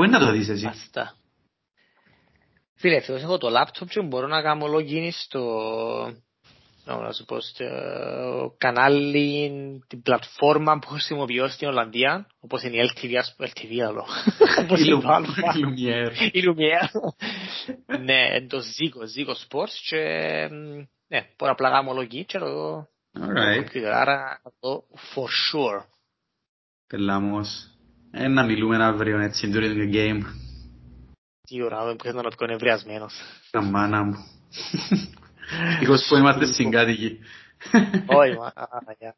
Πού είναι να το δεις εσύ; Αυτά. Φίλε, θέλω έχω το λάπτοπ και μπορώ να κάνω login στο, να σου πω, στο κανάλι, την πλατφόρμα που χρησιμοποιώ στην Ολλανδία, όπως είναι η LTV, ας πούμε, LTV άλλο. Η Lumiere. Η Lumiere. Ναι, το Zico, Zico Sports και ναι, μπορώ απλά να κάνω login και το Alright. Άρα το for sure. Πελάμος. Ε, να μιλούμε αύριο έτσι during the game. Τι ώρα, δεν πρέπει να ρωτήσω νευριασμένος. Καμάνα μου. Ευτυχώς που είμαστε συγκάτοικοι. Όχι, μα,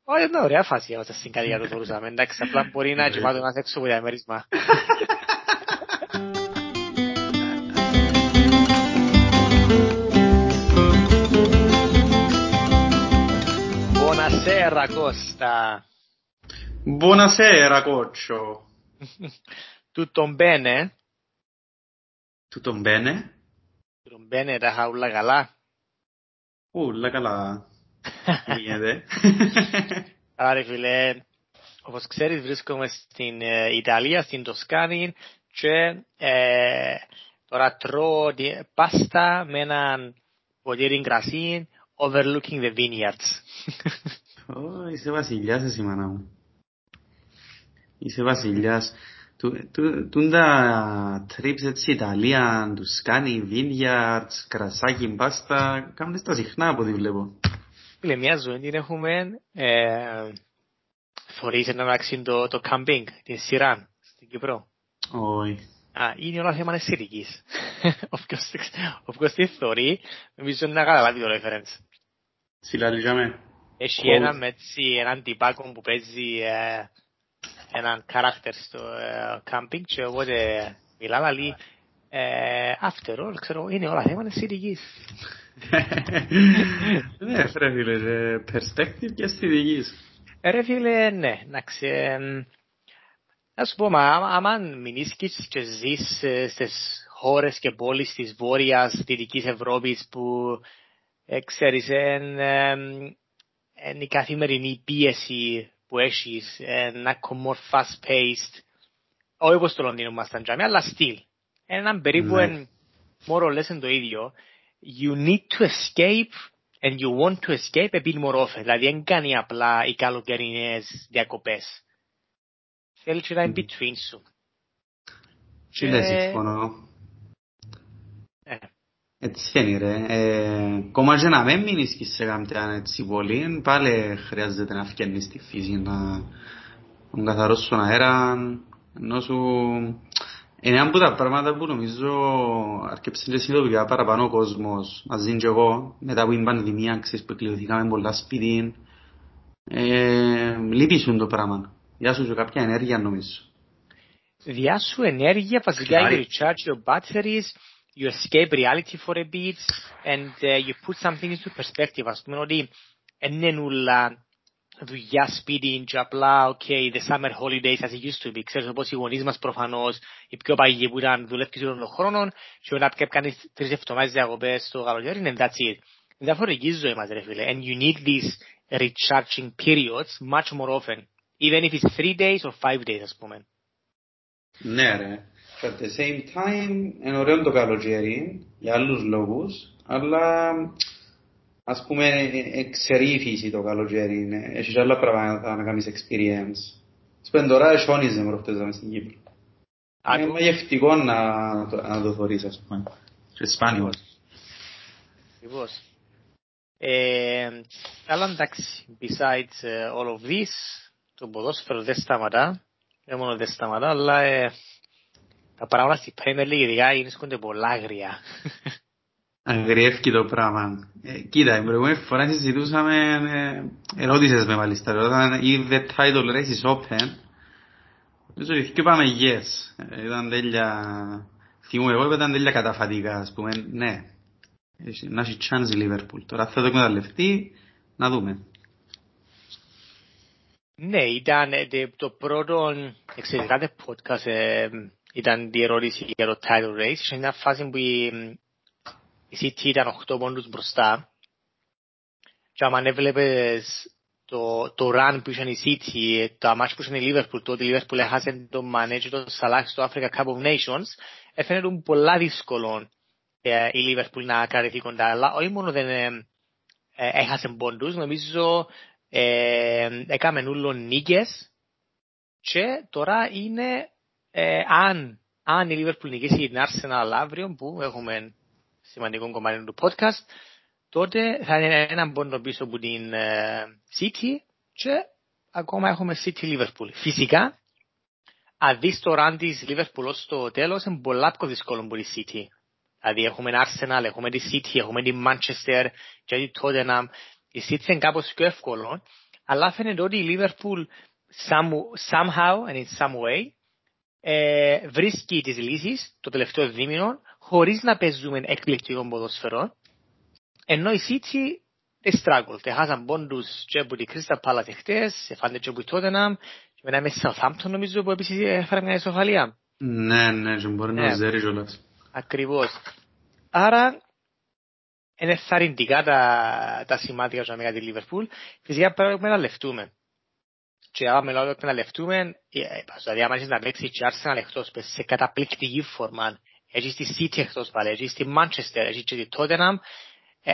όχι, είναι ωραία φάση είμαστε συγκάτοικοι το θεωρούσαμε. Εντάξει, απλά μπορεί να κοιμάτω ένας έξω από διαμέρισμα. Buonasera Costa. Buonasera, Coccio. Tutto bene? Tutto bene? Tutto bene, τα χαούλα καλά. Ούλα καλά. Τι γίνεται. Άρα φίλε, όπως ξέρεις βρίσκομαι στην ε, Ιταλία, στην Τοσκάνη και ε, τώρα τρώω τη- πάστα με έναν ποτήρι κρασί overlooking the vineyards. Ω, είσαι βασιλιάς εσύ μάνα μου. Είσαι βασιλιάς. Του- του- Τούν τα trips έτσι Ιταλία, τους κάνει vineyards, κρασάκι, μπάστα, κάνουν τα συχνά από ό,τι βλέπω. Φίλε, μια ζωή την έχουμε ε, φορείς ένα μεταξύ το, το camping, την σειρά στην Κύπρο. Όχι. Α, είναι όλα θέμα αισθητικής. Όποιος όποιος της θωρεί, νομίζω να καταλάβει το reference. Συλλαλίζαμε. Έχει Quote. έναν έτσι, έναν τυπάκο που παίζει ε, έναν character στο ε, camping και οπότε μιλάμε λέει ε, after all, ξέρω, είναι όλα θέμα αισθητικής. Ναι, φρέ φίλε, ε, perspective και αισθητικής. Ε, Ρε φίλε, ναι, εντάξει. εμ, Να σου πω, μα άμα- άμα μηνίσκεις και ζεις ε, στις χώρες και πόλεις της Βόρειας Δυτικής Ευρώπης που ε, ξέρεις, εν, εμ, εν η καθημερινή πίεση που έχεις, εν να more fast paced, όχι όπως το Λονδίνο μας ήταν τζάμι, αλλά still. Έναν περίπου Ναι. εν, more or less εν το ίδιο. You need to escape and you want to escape a bit more often. Δηλαδή δεν κάνει απλά οι καλοκαιρινές διακοπές. Θέλει και να in between σου. Τι λες, Και- συμφωνώ. Ε, Έτσι είναι ρε. Ε, Ακόμα και να μην μείνεις και σε κάποια έτσι πόλη, πάλι χρειάζεται να φκένεις στη φύση, να τον καθαρός στον αέρα, ενώ σου... Είναι ένα από τα πράγματα που νομίζω αρκέψε και συνειδητοποιητικά παραπάνω ο κόσμος, μαζί και εγώ, μετά που η πανδημία, ξέρεις, που εκλειωθήκαμε πολλά σπίτι, ε, λείπει το πράγμα. Γεια σου και κάποια ενέργεια νομίζω. διάσου ενέργεια, βασικά you Κλάρι. recharge your batteries, you escape reality for a bit, and uh, you put something into perspective. Ας πούμε ότι δεν είναι όλα δουλειά σπίτι και απλά, okay, the summer holidays as it used to be. Ξέρεις όπως οι γονείς μας προφανώς, οι πιο παγιοί που ήταν δουλεύκες όλων των χρόνων και όταν πια κάνεις τρεις εβδομάδες διακοπές στο καλοκαίρι, and that's it. Είναι διαφορετική η ζωή μας ρε φίλε. And you need these recharging periods much more often. Even if it's three days or five days ας πούμε. Ναι ρε. Και at the same time είναι ωραίο το καλοκαίρι για άλλους λόγους, αλλά ας πούμε ε, εξαιρεί η φύση το καλοκαίρι. ε, Έχεις άλλα πράγματα να κάνεις experience. Ας πούμε τώρα χιόνιζε με προχτές μες στην Κύπρο. Α, Είναι το- μαγευτικό να, το- να το θωρείς ας πούμε. Και σπάνιο. Ακριβώς. Ε, αλλά εντάξει, besides ε, all of this, το ποδόσφαιρο δεν σταματά. Δεν μόνο δεν σταματά, αλλά ε, τα πράγματα στη Premier League ειδικά γίνονται πολλά άγρια. Αγριεύει το πράγμα. Ε, κοίτα, την προηγούμενη φορά συζητούσαμε, ε, ερώτησες με μάλιστα, όταν if the title race is open, νομίζω ότι και είπαμε yes. Ε, Ήταν τέλεια, θυμούμαι εγώ, ήταν τέλεια καταφατικά, ας πούμε, ναι. Έχει- Να έχει chance η Liverpool. Τώρα θα το εκμεταλλευτεί, να δούμε. ναι, ήταν ε, τε- το πρώτο εξαιρετικά το podcast ε, ήταν η ερώτηση για το title race. Σε μια φάση που η, η City ήταν 8 πόντους μπροστά και άμα έβλεπες το, το run που είχαν η City, το match που είχαν η Liverpool, το ότι η Liverpool έχασε το manager το Salah στο Africa Cup of Nations, έφερε πολλά δύσκολο ε, η Liverpool να κρατηθεί κοντά. Αλλά όχι μόνο δεν ε, ε, έχασε πόντους, νομίζω ε, έκαμε νουλο νίκες και τώρα είναι ε, αν, αν η Liverpool νικήσει την Arsenal αύριο που έχουμε σημαντικό κομμάτι του podcast τότε θα είναι έναν πόντο πίσω από την uh, City και ακόμα έχουμε City Liverpool. Φυσικά, αν δεις το ραν της Liverpool ως το τέλος, είναι πολλά πιο δύσκολο από τη City. Δηλαδή έχουμε Arsenal, έχουμε τη City, έχουμε τη Manchester και τη Tottenham. Η City είναι κάπως πιο εύκολο, αλλά φαίνεται ότι η Liverpool somehow and in some way ε, βρίσκει τις λύσεις το τελευταίο δίμηνο χωρίς να παίζουμε εκπληκτικό ποδοσφαιρό ενώ η City struggled. Έχασαν πόντους και από την Crystal Palace χτες, έφανε και από την Tottenham και μετά με Southampton νομίζω που επίσης έφερε μια ισοφαλία. Ναι, ναι, και μπορεί να ζέρει κιόλας. Ακριβώς. Άρα είναι θαρρυντικά τα, τα σημάδια για τη Liverpool. Φυσικά πρέπει να λεφτούμε. Και άμα μιλάω να λεφτούμε, δηλαδή άμα έχεις να παίξεις και Arsenal εκτός, σε καταπληκτική φόρμα, έχεις τη City εκτός πάλι, έχεις τη Manchester, έχεις και τη Tottenham, ε,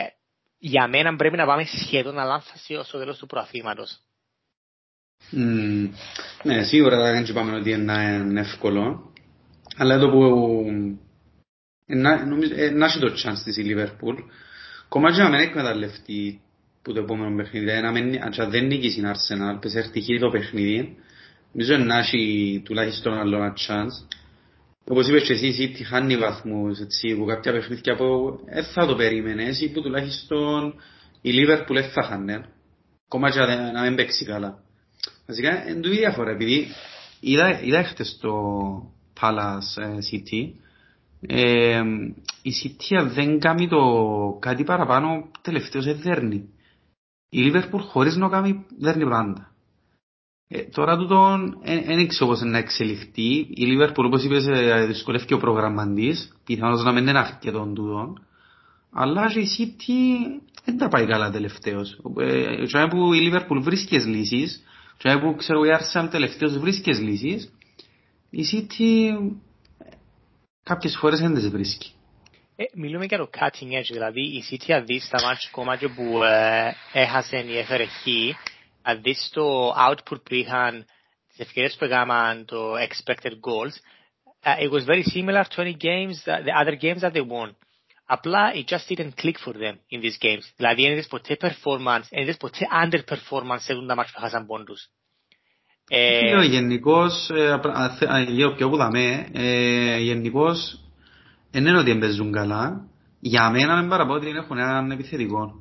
για μένα πρέπει να πάμε σχεδόν αλάνθαση ως το τέλος του προαθήματος. Mm, ναι, σίγουρα δεν είπαμε ότι είναι εύκολο. Αλλά εδώ που να έχει το chance της η Λίβερπουλ, κομμάτι να μην εκμεταλλευτεί που το επόμενο παιχνίδι, αν δεν νίκει στην Arsenal, πες έρθει το παιχνίδι, νομίζω να έχει τουλάχιστον άλλο ένα chance. Όπως είπες και εσύ, η City χάνει βαθμούς έτσι, που κάποια παιχνίδια που δεν θα το περίμενες ή που τουλάχιστον η Liverpool δεν θα χάνε. Ακόμα και να μην παίξει καλά. Βασικά είναι το διαφορά, επειδή είδα, είδα χτες το Palace ε, City, ε, η City δεν κάνει το κάτι παραπάνω τελευταίως δεν δέρνει. Η Liverpool χωρίς να κάνει δέρνει πάντα. Ε, τώρα τούτον δεν ξέρω πώς να εξελιχθεί. Η Λίβερπουλ όπως είπες ε, δυσκολεύει ο προγραμμαντής, πιθανώς να μην είναι αρκετόν τούτον. Αλλά και η City δεν τα πάει καλά τελευταίως. Ε, και που η Λίβερπουλ βρίσκεις λύσεις, και που ξέρω η Arsenal τελευταίως βρίσκεις λύσεις, η City κάποιες φορές δεν τις βρίσκει. Ε, μιλούμε για το cutting edge, δηλαδή η City αδεί στα μάτια κομμάτια που ε, έχασε η έφερε αν δεις το output που είχαν, τις ευκαιρίες που έκαναν, το expected goals, uh, it was very similar to any games, that, the other games that they won. Απλά it just didn't click for them in these games. Δηλαδή δεν είδες ποτέ performance, δεν είδες ποτέ underperformance σε τα μάτια που χάσαν πόντους. Ε, γενικώς, λίγο πιο που δαμε, γενικώς, δεν είναι ότι παίζουν καλά. Για μένα με παραπώ ότι έχουν έναν επιθετικό.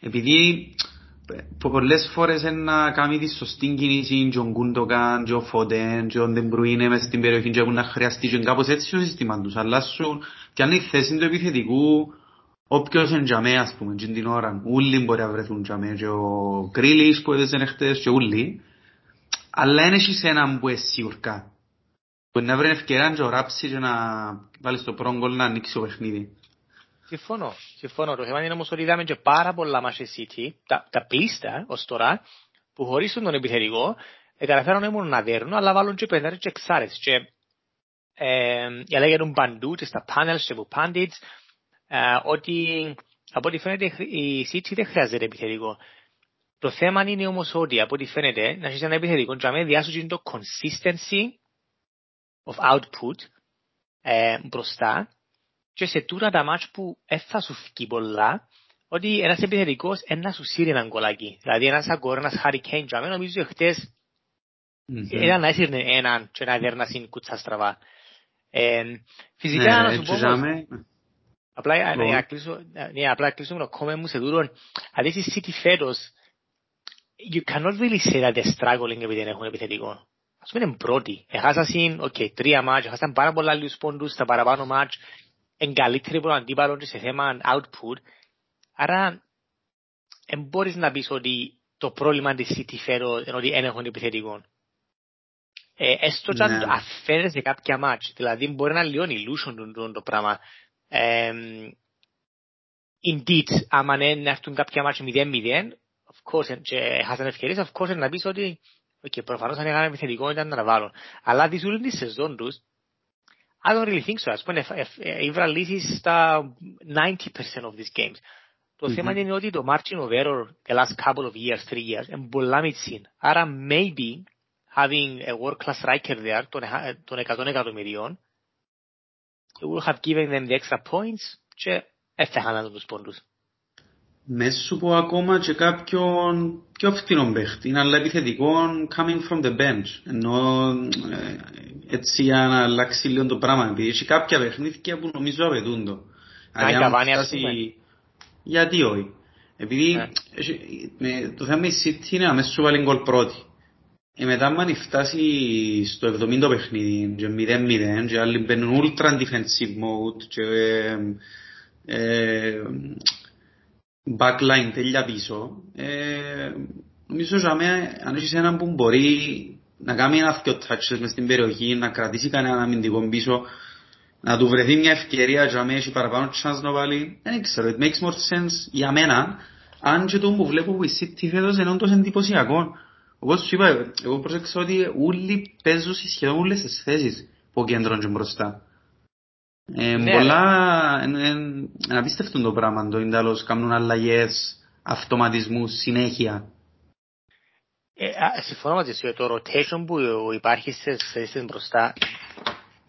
Επειδή πολλές φορές να κάνει τη σωστή κίνηση και ο Γκούντοκαν και ο Φοντέν και ο Ντεμπρουίνε μες στην περιοχή και έχουν να χρειαστεί και κάπως έτσι το σύστημα τους αλλάσουν και αν είναι η θέση του επιθετικού όποιος είναι τζαμέ ας πούμε και την ώρα ούλοι μπορεί να βρεθούν τζαμέ και ο Κρίλης που έδεσαν χτες και ούλοι αλλά είναι σε έναν που είναι σίγουρκα Μπορεί να βρει ευκαιρία και ο Ράψη και να βάλει στο πρόγκολ να ανοίξει το παιχνίδι Συμφωνώ. Συμφωνώ. Το θέμα είναι όμως ότι είδαμε και πάρα πολλά μάτια City, τα, τα πλήστα ως τώρα, που χωρίς τον επιθετικό, ε, καταφέρουν μόνο να δέρνουν, αλλά βάλουν και πέντε και εξάρες. Και ε, λέγεται παντού και στα πάνελς και από πάντιτς, ε, ότι από ό,τι φαίνεται η City δεν χρειάζεται επιθετικό. Το θέμα είναι όμως ότι από ό,τι φαίνεται να έχει ένα επιθετικό και με διάσου το consistency of output ε, μπροστά και σε τούτα τα μάτς που θα σου φύγει πολλά, ότι ένας επιθετικός να σου σύρει έναν κολάκι. Δηλαδή ένας αγκόρ, ένας Harry Kane, και νομίζω χτες ήταν να έσυρνε έναν και να δέρνασιν κουτσά στραβά. Φυσικά να σου πω Απλά να κλείσω, ναι, απλά κλείσω με το κόμμα μου σε δούρο. Αν είσαι City φέτος, you cannot really say that they're struggling επειδή δεν έχουν επιθετικό. Ας πούμε είναι πρώτοι. Έχασαν, οκ, τρία μάτς, έχασαν πάρα πολλά λίγους πόντους στα παραπάνω μάτς είναι καλύτερη από τον αντίπαλο σε θέμα output. Άρα δεν μπορείς να πεις ότι το πρόβλημα της City φέρω είναι ότι δεν έχουν επιθετικό. Ε, έστω και αν ναι. αφαίρεσαι σε κάποια μάτς, δηλαδή μπορεί να λιώνει illusion το, το πράγμα. Ε, indeed, άμα ναι, να έρθουν κάποια μάτς 0-0, of course, και έχασαν ευκαιρίες, of course, να πεις ότι okay, προφανώς αν έκαναν επιθετικό ήταν να βάλουν. Αλλά τις όλες τις σεζόν τους, I don't really think so. Ας πούμε, ήβρα λύσεις στα 90% of these games. Το mm-hmm. θέμα είναι ότι το margin of error the last couple of years, three years, είναι πολλά μητσίν. Άρα, maybe, having a world-class striker there, των 100 εκατομμυρίων, it would have given them the extra points και έφτιαχαν τους πόντους. Μέσα σου πω ακόμα και κάποιον πιο φθηνό παίχτη, αλλά επιθετικό coming from the bench. Ενώ ε, έτσι για να αλλάξει λίγο το πράγμα. Επειδή έχει κάποια παιχνίδια που νομίζω απαιτούν το. Αν Καβάνι ας πούμε. Γιατί όχι; Επειδή ναι. το θέμα η City είναι αμέσως σου βάλει γκολ πρώτη. Και μετά αν φτάσει στο 70 παιχνίδι και 0-0 και άλλοι μπαίνουν ultra defensive mode και ε, backline τέλεια πίσω ε, νομίζω ότι αν έχεις έναν που μπορεί να κάνει ένα δυο touches μες στην περιοχή να κρατήσει κανένα αμυντικό πίσω να του βρεθεί μια ευκαιρία για να έχει παραπάνω chance να βάλει δεν ξέρω, it makes more sense για μένα αν και το που βλέπω που η City φέτος είναι όντως εντυπωσιακό όπως σου είπα, εγώ πρόσεξα ότι όλοι παίζουν σχεδόν όλες τις θέσεις που κέντρον και μπροστά. Ε, ναι, πολλά, είναι, είναι απίστευτο το πράγμα, το Ιντάλος κάνουν αλλαγές, αυτοματισμούς συνέχεια. Ε, συμφωνώ μαζί σου, το rotation που υπάρχει στις θέσεις μπροστά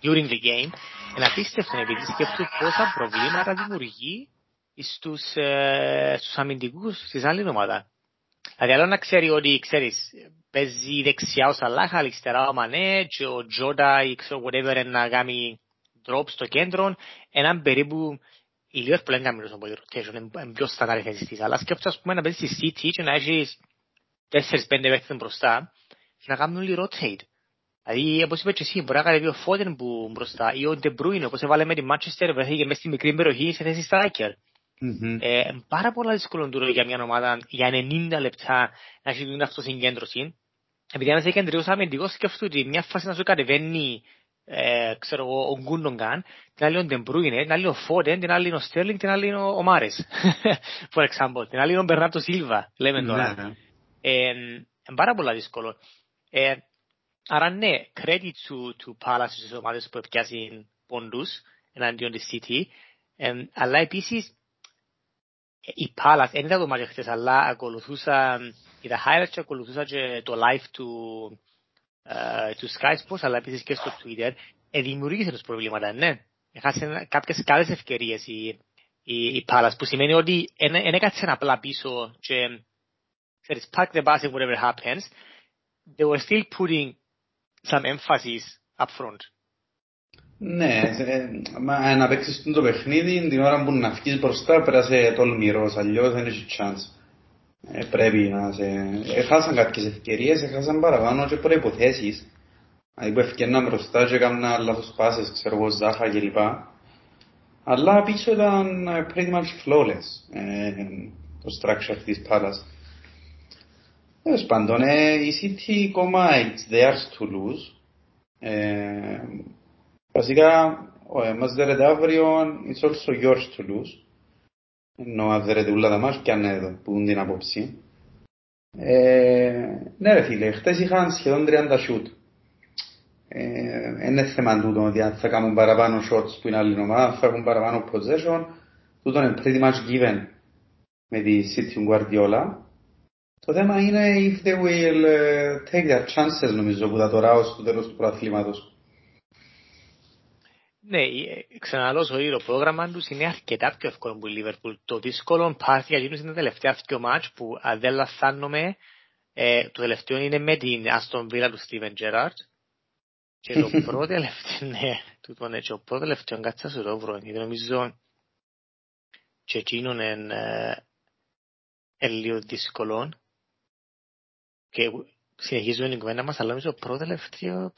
during the game είναι απίστευτο επειδή σκέφτομαι πόσα προβλήματα δημιουργεί στους, ε, στους αμυντικούς της άλλη ομάδα. Δηλαδή άλλο να ξέρει ότι ξέρεις, παίζει δεξιά ο Σαλάχ, αριστερά ο Μανέ και ο Τζόντα ή ξέρω whatever να κάνει drop στο κέντρο, έναν περίπου ηλίος που λένε καμιλούς από rotation, είναι πιο σταθαρή θέση της. Αλλά σκέφτω ας πούμε να παίζεις στη City και να έχεις 4-5 παίχτες μπροστά και να κάνουν όλοι rotate. Δηλαδή, όπως είπες και εσύ, μπορεί να κατεβεί ο Φόντεν που μπροστά ή ο De Bruyne, όπως έβαλε με τη Manchester, βρέθηκε μέσα στη μικρή περιοχή σε θέση striker. Mm-hmm. Ε, πάρα πολλά δύσκολο τούτο για μια ομάδα για 90 λεπτά να έχει την αυτοσυγκέντρωση. Επειδή αν είσαι κεντρικός αμυντικός σκέφτομαι ότι μια φάση να σου κατεβαίνει ε, ξέρω εγώ, ο Γκούντογκαν, την άλλη ο Ντεμπρούινε, την άλλη ο Φόντεν, την άλλη ο Στέρλινγκ, την άλλη ο Μάρες. For example. Την άλλη ο Μπερνάτο Σίλβα, λέμε τώρα. Ναι, ναι. Ε, είναι πάρα πολλά δύσκολο. Ε, άρα ναι, credit to, to Palace στις ομάδες που επιάσουν πόντους εναντίον της City. Ε, αλλά επίσης η Palace, δεν είδα το μάτι χτες, αλλά ακολουθούσα, είδα highlights και ακολουθούσα και το live του, uh, του Sky Sports, αλλά επίσης και στο Twitter, ε, δημιουργήσε τους προβλήματα, ναι. Έχασε κάποιες καλές ευκαιρίες η, η, η Palace, που σημαίνει ότι δεν έκατσε απλά πίσω και, ξέρεις, pack the bus and whatever happens, they were still putting some emphasis up front. Ναι, μα να παίξεις το παιχνίδι την ώρα που να βγεις μπροστά πέρασε τολμηρός, αλλιώς δεν έχει chance. Ε, πρέπει να σε... Έχασαν κάποιες ευκαιρίες, έχασαν παραπάνω και προϋποθέσεις. Δηλαδή που ευκαιρναν μπροστά και έκαναν λάθος πάσες, ξέρω εγώ, Ζάχα κλπ. Αλλά πίσω ήταν pretty much flawless ε, το structure της Πάλας. Τέλος πάντων, ε, η City ακόμα it's theirs to lose. Ε, Βασικά, μας δέρετε αύριο, it's also yours to lose. Ενώ αν δέρετε ούλα τα μάτια, και αν εδώ, που είναι την απόψη. Ε, ναι ρε φίλε, χτες είχαν σχεδόν 30 shoot. Ε, είναι θέμα τούτο ότι αν θα κάνουν παραπάνω shots που είναι άλλη ομάδα, θα έχουν παραπάνω possession. Τούτο είναι pretty much given με τη City Guardiola. Το θέμα είναι if they will uh, take their chances νομίζω που θα τώρα ως το τέλος του προαθλήματος. Ναι, ξαναλώ ζωή, το πρόγραμμα τους είναι αρκετά πιο εύκολο που η Λίβερπουλ. Το δύσκολο πάθη για εκείνους είναι τα τελευταία δύο μάτς που αν δεν λαθάνομαι, ε, το τελευταίο είναι με την Αστον Βίλα του Στίβεν Τζεράρτ. Και το πρώτο τελευταίο, ναι, τούτο ναι, και το πρώτο τελευταίο κάτσα σου το βρω, γιατί νομίζω και εκείνον είναι ε, λίγο δύσκολο. Και συνεχίζουμε την κουβέντα μας, αλλά νομίζω το πρώτο τελευταίο,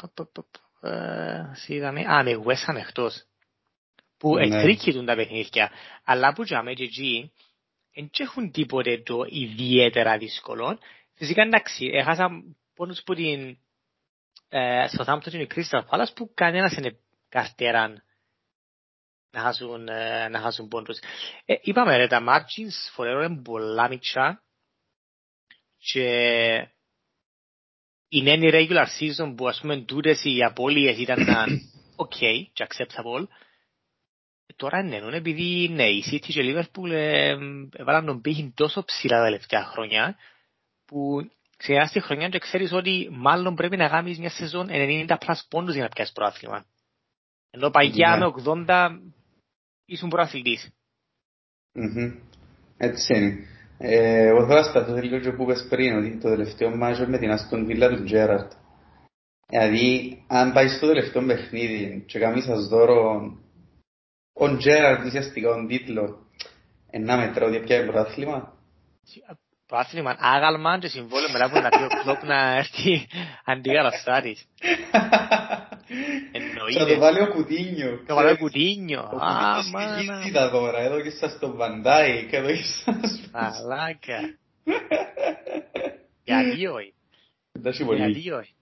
είδαμε, α, με West εκτός. Που εκρίκητουν τα παιχνίδια. Αλλά που τζάμε και εκεί, δεν έχουν τίποτε το ιδιαίτερα δύσκολο. Φυσικά εντάξει, έχασα πόνους που την στο Θάμπτο και η Κρίστα Πάλας που κανένας είναι καρτέραν να χάσουν, να χάσουν πόντους. Ε, είπαμε ρε, τα margins φορέρο είναι πολλά μητσά και η νέη regular season που ας πούμε τούτες οι απώλειες ήταν ok και acceptable τώρα ναι, επειδή ναι, η City και η Liverpool έβαλαν τον πύχη τόσο ψηλά τα τελευταία χρόνια που ξεκινάς τη χρονιά και ξέρεις ότι μάλλον πρέπει να κάνεις μια σεζόν 90 plus πόντους για να πιάσεις προάθλημα. Ενώ παγιά με 80 ήσουν προαθλητής. Έτσι είναι. Εγώ θέλω να σταθώ λίγο και που είπες πριν, ότι το τελευταίο μάζο με την Αστον Βίλα του Τζέραρτ. Δηλαδή, αν πάει στο τελευταίο παιχνίδι και κάνεις σας δώρο ο Τζέραρτ ουσιαστικά τον τίτλος, ένα μέτρο ότι πιάει πρωτάθλημα. Πρωτάθλημα άγαλμα και συμβόλαιο μετά που να πει ο κλόπ να έρθει αντίγαλαστάρης. Θα το βάλει ο Κουτίνιο. Θα το βάλει ο Κουτίνιο. Α, μάνα. τα τώρα, εδώ και σας το βαντάει και εδώ και σας... Μαλάκα. Γιατί όχι. Γιατί όχι.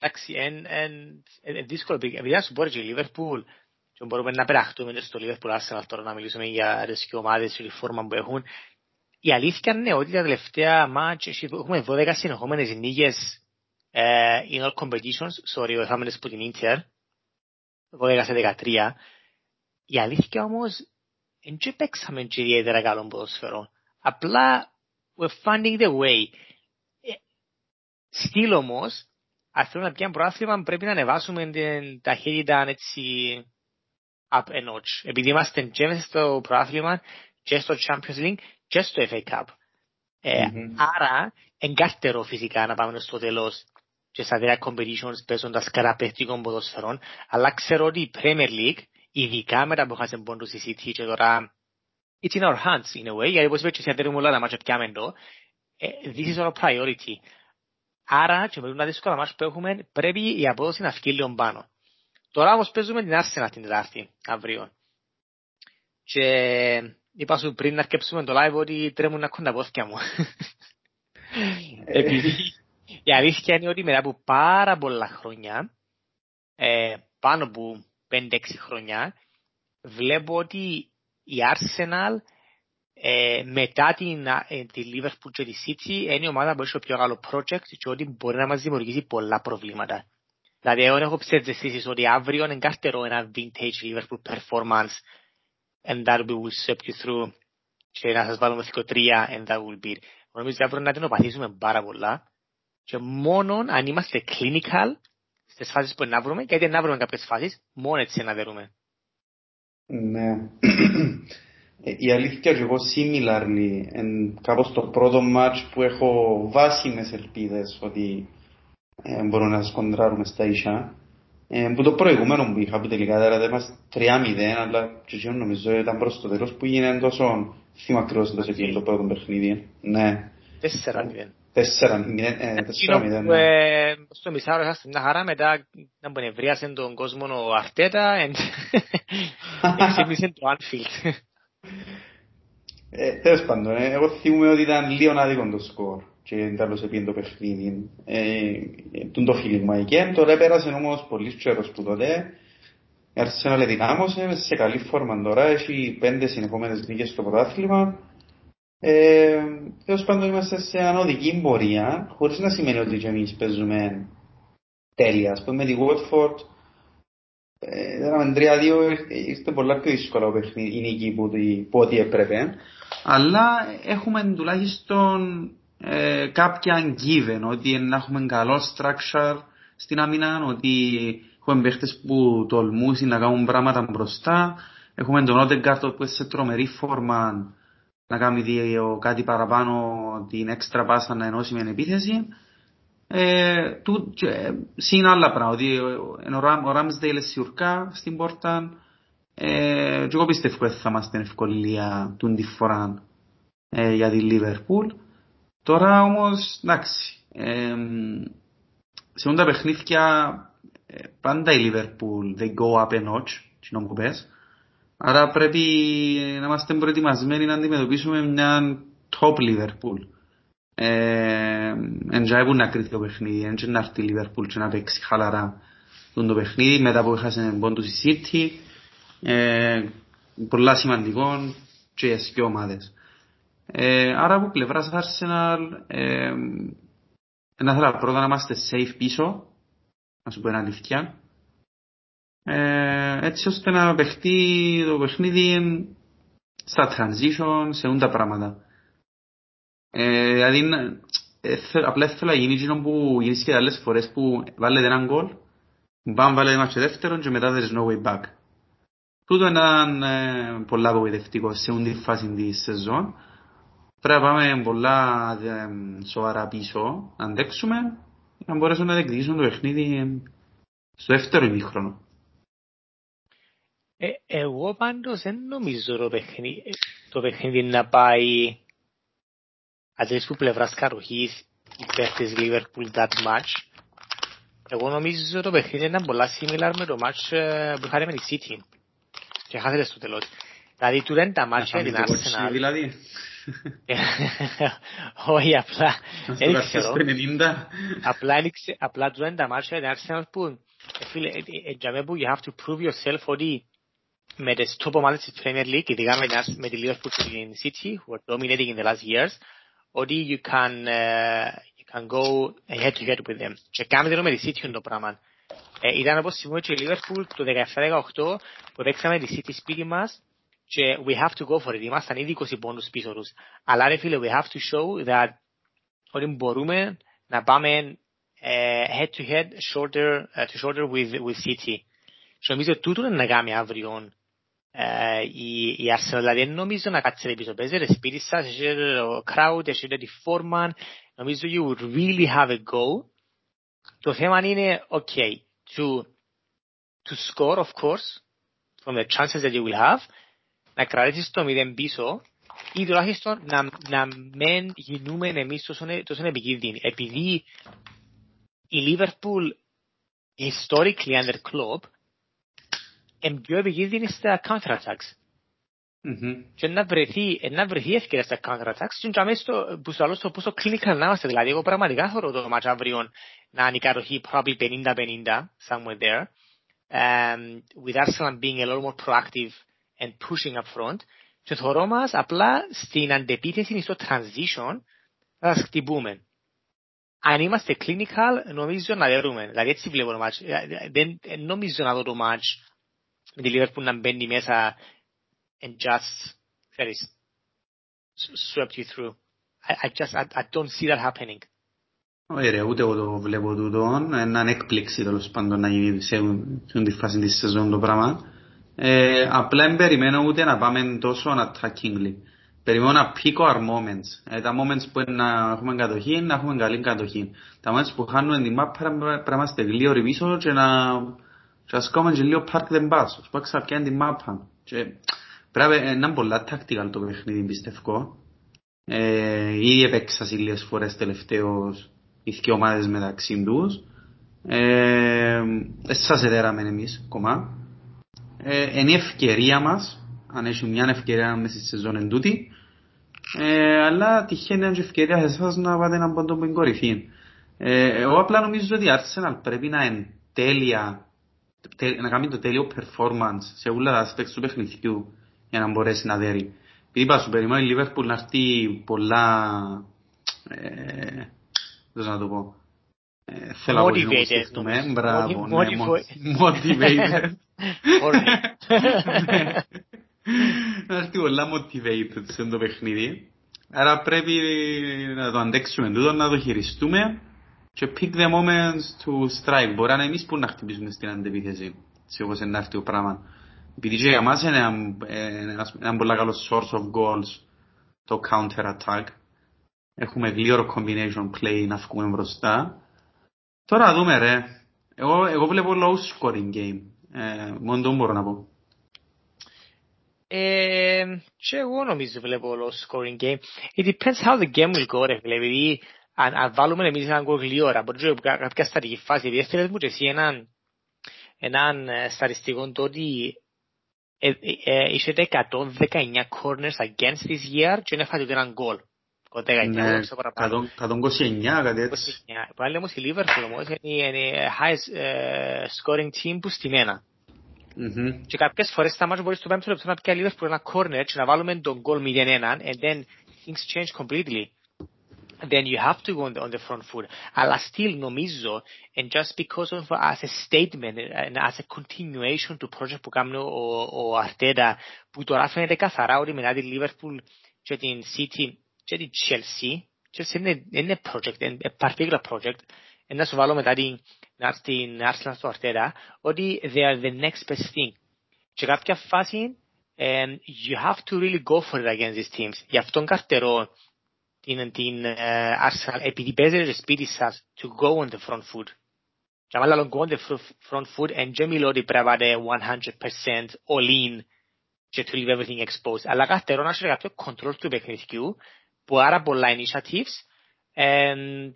Εντάξει, είναι δύσκολο, επειδή να σου πω και η Λίβερπουλ και μπορούμε να περαχτούμε στο Λίβερπουλ Arsenal τώρα να μιλήσουμε για τις ομάδες και τη φόρμα που έχουν. Η αλήθεια είναι ότι τα τελευταία μάτς έχουμε 12 συνεχόμενες νίκες ε, in all competitions, sorry, ο Χάμενες που την Ίντερ, 12 σε 13. Η αλήθεια όμως, δεν παίξαμε και ιδιαίτερα καλό ποδοσφαιρό. Απλά, we're finding the way. Ε, Στήλ όμως, αν θέλουμε να πιάνουμε προάθλημα, πρέπει να ανεβάσουμε την ταχύτητα έτσι up a notch. Επειδή είμαστε και μέσα στο προάθλημα, και στο Champions League, και στο FA Cup. Ε, mm-hmm. Άρα, εγκάρτερο φυσικά να πάμε στο τέλος και στα δύο competitions παίζοντας καραπαιχτικών ποδοσφαιρών, αλλά ξέρω ότι η Premier League, ειδικά μετά που χάσαν πόντους η City και τώρα it's in our hands in a way, γιατί όπως είπες και σε ατέρουμε όλα τα μάτια πιάμε το, this is our priority. Άρα και με τα δύσκολα μάτια που έχουμε πρέπει η απόδοση να φύγει λίγο πάνω. Τώρα όμως παίζουμε την Arsenal την Τετάρτη, αύριο. Και είπα σου πριν να αρκέψουμε το live ότι τρέμουν να κοντά πόθηκια μου. Επειδή η αλήθεια είναι ότι μετά από πάρα πολλά χρόνια, ε, πάνω από 5-6 χρόνια, βλέπω ότι η Arsenal ε, μετά την, ε, τη Liverpool και τη City είναι η ομάδα που έχει το πιο καλό project και ότι μπορεί να μας δημιουργήσει πολλά προβλήματα. Δηλαδή εγώ έχω ψευδεστήσεις ότι αύριο είναι καρτερό ένα vintage Liverpool performance and that will step you through και να σας βάλουμε τρία and that will be. Νομίζω ότι αύριο να την οπαθήσουμε πάρα πολλά και μόνο αν είμαστε clinical στις φάσεις που να βρούμε, γιατί να βρούμε κάποιες φάσεις, μόνο έτσι να δερούμε. Ναι. Ε, η αλήθεια και εγώ similarly, εν, κάπως το πρώτο match που έχω βάσιμες ελπίδες ότι ε, μπορούμε να σκοντράρουμε στα ίσια. Ε, που το προηγούμενο που είχα που τελικά δεν είμαστε 3-0, αλλά και εκείνο νομίζω ήταν προς το τέλος που γίνεται τόσο θύμα ακριβώς το σε το πρώτο παιχνίδι. Ναι. 4-0. Τέσσερα, μηδέν, ναι. Στο μισάρο είχαστε μια χαρά, μετά να μου νευρίασε τον κόσμο ο Αρτέτα, εξήμισε το Anfield. Τέλος πάντων, εγώ θυμούμαι ότι ήταν λίγο άδικο το σκορ και τέλος επί το παιχνίδι. Τον το φίλιγμα εκεί, τώρα πέρασε όμως πολύ τσέρος που τότε. Η Arsenal δυνάμωσε, σε καλή φόρμα τώρα, έχει πέντε συνεχόμενες νίκες στο πρωτάθλημα. Ε, τέλος πάντων είμαστε σε ανωδική πορεία, χωρίς να σημαίνει ότι και εμείς παίζουμε τέλεια. Ας πούμε, με τη Watford, ε, 3-2, ήρθε πολλά πιο δύσκολα η νίκη που, που ό,τι έπρεπε. Αλλά έχουμε τουλάχιστον ε, κάποια given, ότι να έχουμε καλό structure στην άμυνα, ότι έχουμε παίχτες που τολμούσαν να κάνουν πράγματα μπροστά, έχουμε τον Odegaard που είναι σε τρομερή φόρμα να κάνει δύο, κάτι παραπάνω την έξτρα πάσα να ενώσει με επίθεση. Ε, του, και, συν άλλα πράγματα, ότι ο Ράμσδέιλ σιουρκά στην πόρτα ε, και εγώ πιστεύω ότι θα είμαστε ευκολία του τη φορά ε, για τη Λίβερπουλ. Τώρα όμως, εντάξει, ε, σε όλα τα παιχνίδια ε, πάντα η Λίβερπουλ they go up a notch, τις που πες. Άρα πρέπει να είμαστε προετοιμασμένοι να αντιμετωπίσουμε μια top Liverpool. Εν τζάι να κρύθει το παιχνίδι, εν να έρθει η Liverpool και να παίξει χαλαρά το παιχνίδι μετά που έχασε πόντους η City. Ε, πολλά σημαντικό και οι δύο ομάδες. Ε, άρα από πλευράς Arsenal ε, να θέλω πρώτα να είμαστε safe πίσω, να σου πω ένα αλήθεια. Ε, έτσι ώστε να παιχτεί το παιχνίδι στα transition, σε ούντα πράγματα. Ε, δηλαδή, ε, απλά θέλω να γίνει εκείνο που γίνει και άλλες φορές που βάλετε έναν γκολ, πάμε βάλετε ένα και δεύτερον και μετά there is no way back. Τούτο είναι ε, πολλά απογοητευτικό σε ούντι φάση της σεζόν. Πρέπει να πάμε πολλά ε, σοβαρά πίσω, να αντέξουμε, να μπορέσουμε να διεκδικήσουμε το παιχνίδι στο δεύτερο ημίχρονο. Ε, εγώ πάντως δεν νομίζω το παιχνίδι, το παιχνίδι να πάει αντί που πλευράς καροχής υπέρ της Liverpool that much. Εγώ νομίζω το παιχνίδι είναι πολλά similar με το match ε, που είχαμε με τη City. Και χάσετε στο τέλος. Δηλαδή του δεν τα μάτια την Arsenal. δηλαδή. Όχι, απλά. Δεν ξέρω. Απλά του δεν τα μάτια την Arsenal που φίλε, για που you have to prove yourself ότι με τις top ομάδες της Premier League, ειδικά με τη Liverpool και την City, who are dominating in the last years, ότι you can, uh, you can go head to head with them. Και κάνετε το με τη City το πράγμα. Ε, ήταν όπως σημαίνει και η Liverpool το 17-18 που παίξαμε τη City σπίτι μας και we have to go for it. Ήμασταν ήδη 20 πόντους πίσω τους. Αλλά ρε φίλε, we have to show that ότι μπορούμε να πάμε uh, head to head, shoulder uh, to shoulder with, with City. Και νομίζω τούτο είναι να κάνει αύριο ε, η, η Arsenal. Δηλαδή δεν νομίζω να κάτσετε πίσω. Παίζετε σπίτι σας, έχετε το crowd, έχετε τη φόρμα. Νομίζω you would really have a go. Το θέμα είναι, okay, to, to score of course, from the chances that you will have, να κρατήσεις το μηδέν πίσω ή τουλάχιστον να, να μην γινούμε εμείς τόσο, τόσο επικίνδυνοι. Επειδή η Liverpool historically under Klopp είναι πιο επικίνδυνη στα counter-attacks. Και να βρεθεί, να βρεθεί ευκαιρία στα counter-attacks και να μέσα που σου άλλο στο πόσο clinical να είμαστε. Δηλαδή εγώ πραγματικά θέλω το μάτς αύριο να είναι η κατοχή probably 50-50 somewhere there. Um, with Arsenal being a lot more proactive and pushing up front. Και θεωρώ μας απλά στην αντεπίθεση στο transition θα σας χτυπούμε. Αν είμαστε clinical, νομίζω να δερούμε. Δηλαδή έτσι βλέπω το match. Δεν νομίζω να δω το match με τη Liverpool να μπαίνει μέσα and just, ξέρεις, swept you through. I, I just, I, I don't see that happening. Όχι ρε, ούτε εγώ το βλέπω τούτο. Έναν έκπληξη τέλος πάντων να γίνει σε τη φάση της σεζόν το πράγμα. Ε, απλά δεν περιμένω ούτε να πάμε τόσο unattackingly. Περιμένω να pick our moments. Ε, τα moments που είναι να έχουμε κατοχή, να έχουμε καλή κατοχή. Τα moments που χάνουμε την μάπα πρέπει να είμαστε γλύωροι πίσω και να και ας κάνουμε και λίγο park the bus. Ας πούμε ξαπιάνε την μάπα. Και πρέπει να είναι πολλά tactical το παιχνίδι πιστεύω. Ε, ήδη έπαιξα σε λίγες φορές τελευταίως οι δύο ομάδες μεταξύ τους. Ε, σας εδέραμε εμείς ακόμα. Ε, είναι η ευκαιρία μας, αν έχει μια ευκαιρία μέσα στη σεζόν εν τούτη, ε, αλλά τυχαίνει και ευκαιρία σε εσάς να πάτε έναν πόντο που είναι κορυφή. Ε, εγώ απλά νομίζω ότι η Arsenal πρέπει να είναι τέλεια, να κάνει το τέλειο performance σε όλα τα aspects του παιχνιδιού για να μπορέσει να δέρει. Επειδή είπα σου, περιμένω η Liverpool να έρθει πολλά, ε, πώς να το πω, ε, θέλω να πω μπράβο, ναι, motivated. Να έρθει πολλά motivated σε το παιχνίδι. Άρα πρέπει να το αντέξουμε τούτο, να το χειριστούμε και pick the moments to strike. Μπορεί να είναι εμείς που να χτυπήσουμε στην αντεπίθεση, σε όπως είναι να έρθει το πράγμα. Επειδή και για μας είναι ένα πολύ καλός source of goals το counter attack. Έχουμε γλύωρο combination play να βγούμε μπροστά. Τώρα δούμε ρε. Εγώ, εγώ βλέπω low scoring game. Ε, μόνο το μπορώ να πω. Ε, και εγώ νομίζω βλέπω low scoring game. It depends how the game will go ρε φίλε. Επειδή αν, αν βάλουμε εμείς έναν γκολ γλυόρα, μπορεί να κάποια στατική φάση. Επειδή έφερες μου και εσύ έναν, έναν στατιστικό το ότι είχε 119 corners against this year και είναι φάτε έναν γκολ. Ναι, 129 κάτι έτσι. Πάλι όμως η Liverpool όμως είναι highest scoring team που στη μένα. Και κάποιες φορές στα μάτια μπορείς στο πέμπτο λεπτό να πιάει Liverpool ένα corner και να βάλουμε τον γκολ 0-1 and then things change completely. Then you have to go on the, on the front foot. Αλλά still νομίζω, and just because of as a statement and as a continuation to project που κάνει ο, ο Αρτέτα, που τώρα φαίνεται καθαρά ότι μετά τη Liverpool και την City και την Chelsea, Chelsea είναι, είναι project, είναι particular project, να σου βάλω μετά την, την Arsenal στο Αρτέτα, ότι they are the next best thing. Και κάποια φάση, um, you have to really go for it against these teams. Γι' αυτόν καρτερώ την, την uh, Arsenal, επειδή παίζετε σπίτι σας, to go on the front foot. Και μάλλον go on the front foot, and δεν μιλώ ότι πρέπει να πάτε 100% all in και to leave everything exposed. Αλλά καρτερώ να έχει κάποιο control του παιχνιδιού, που άρα πολλά initiatives, um,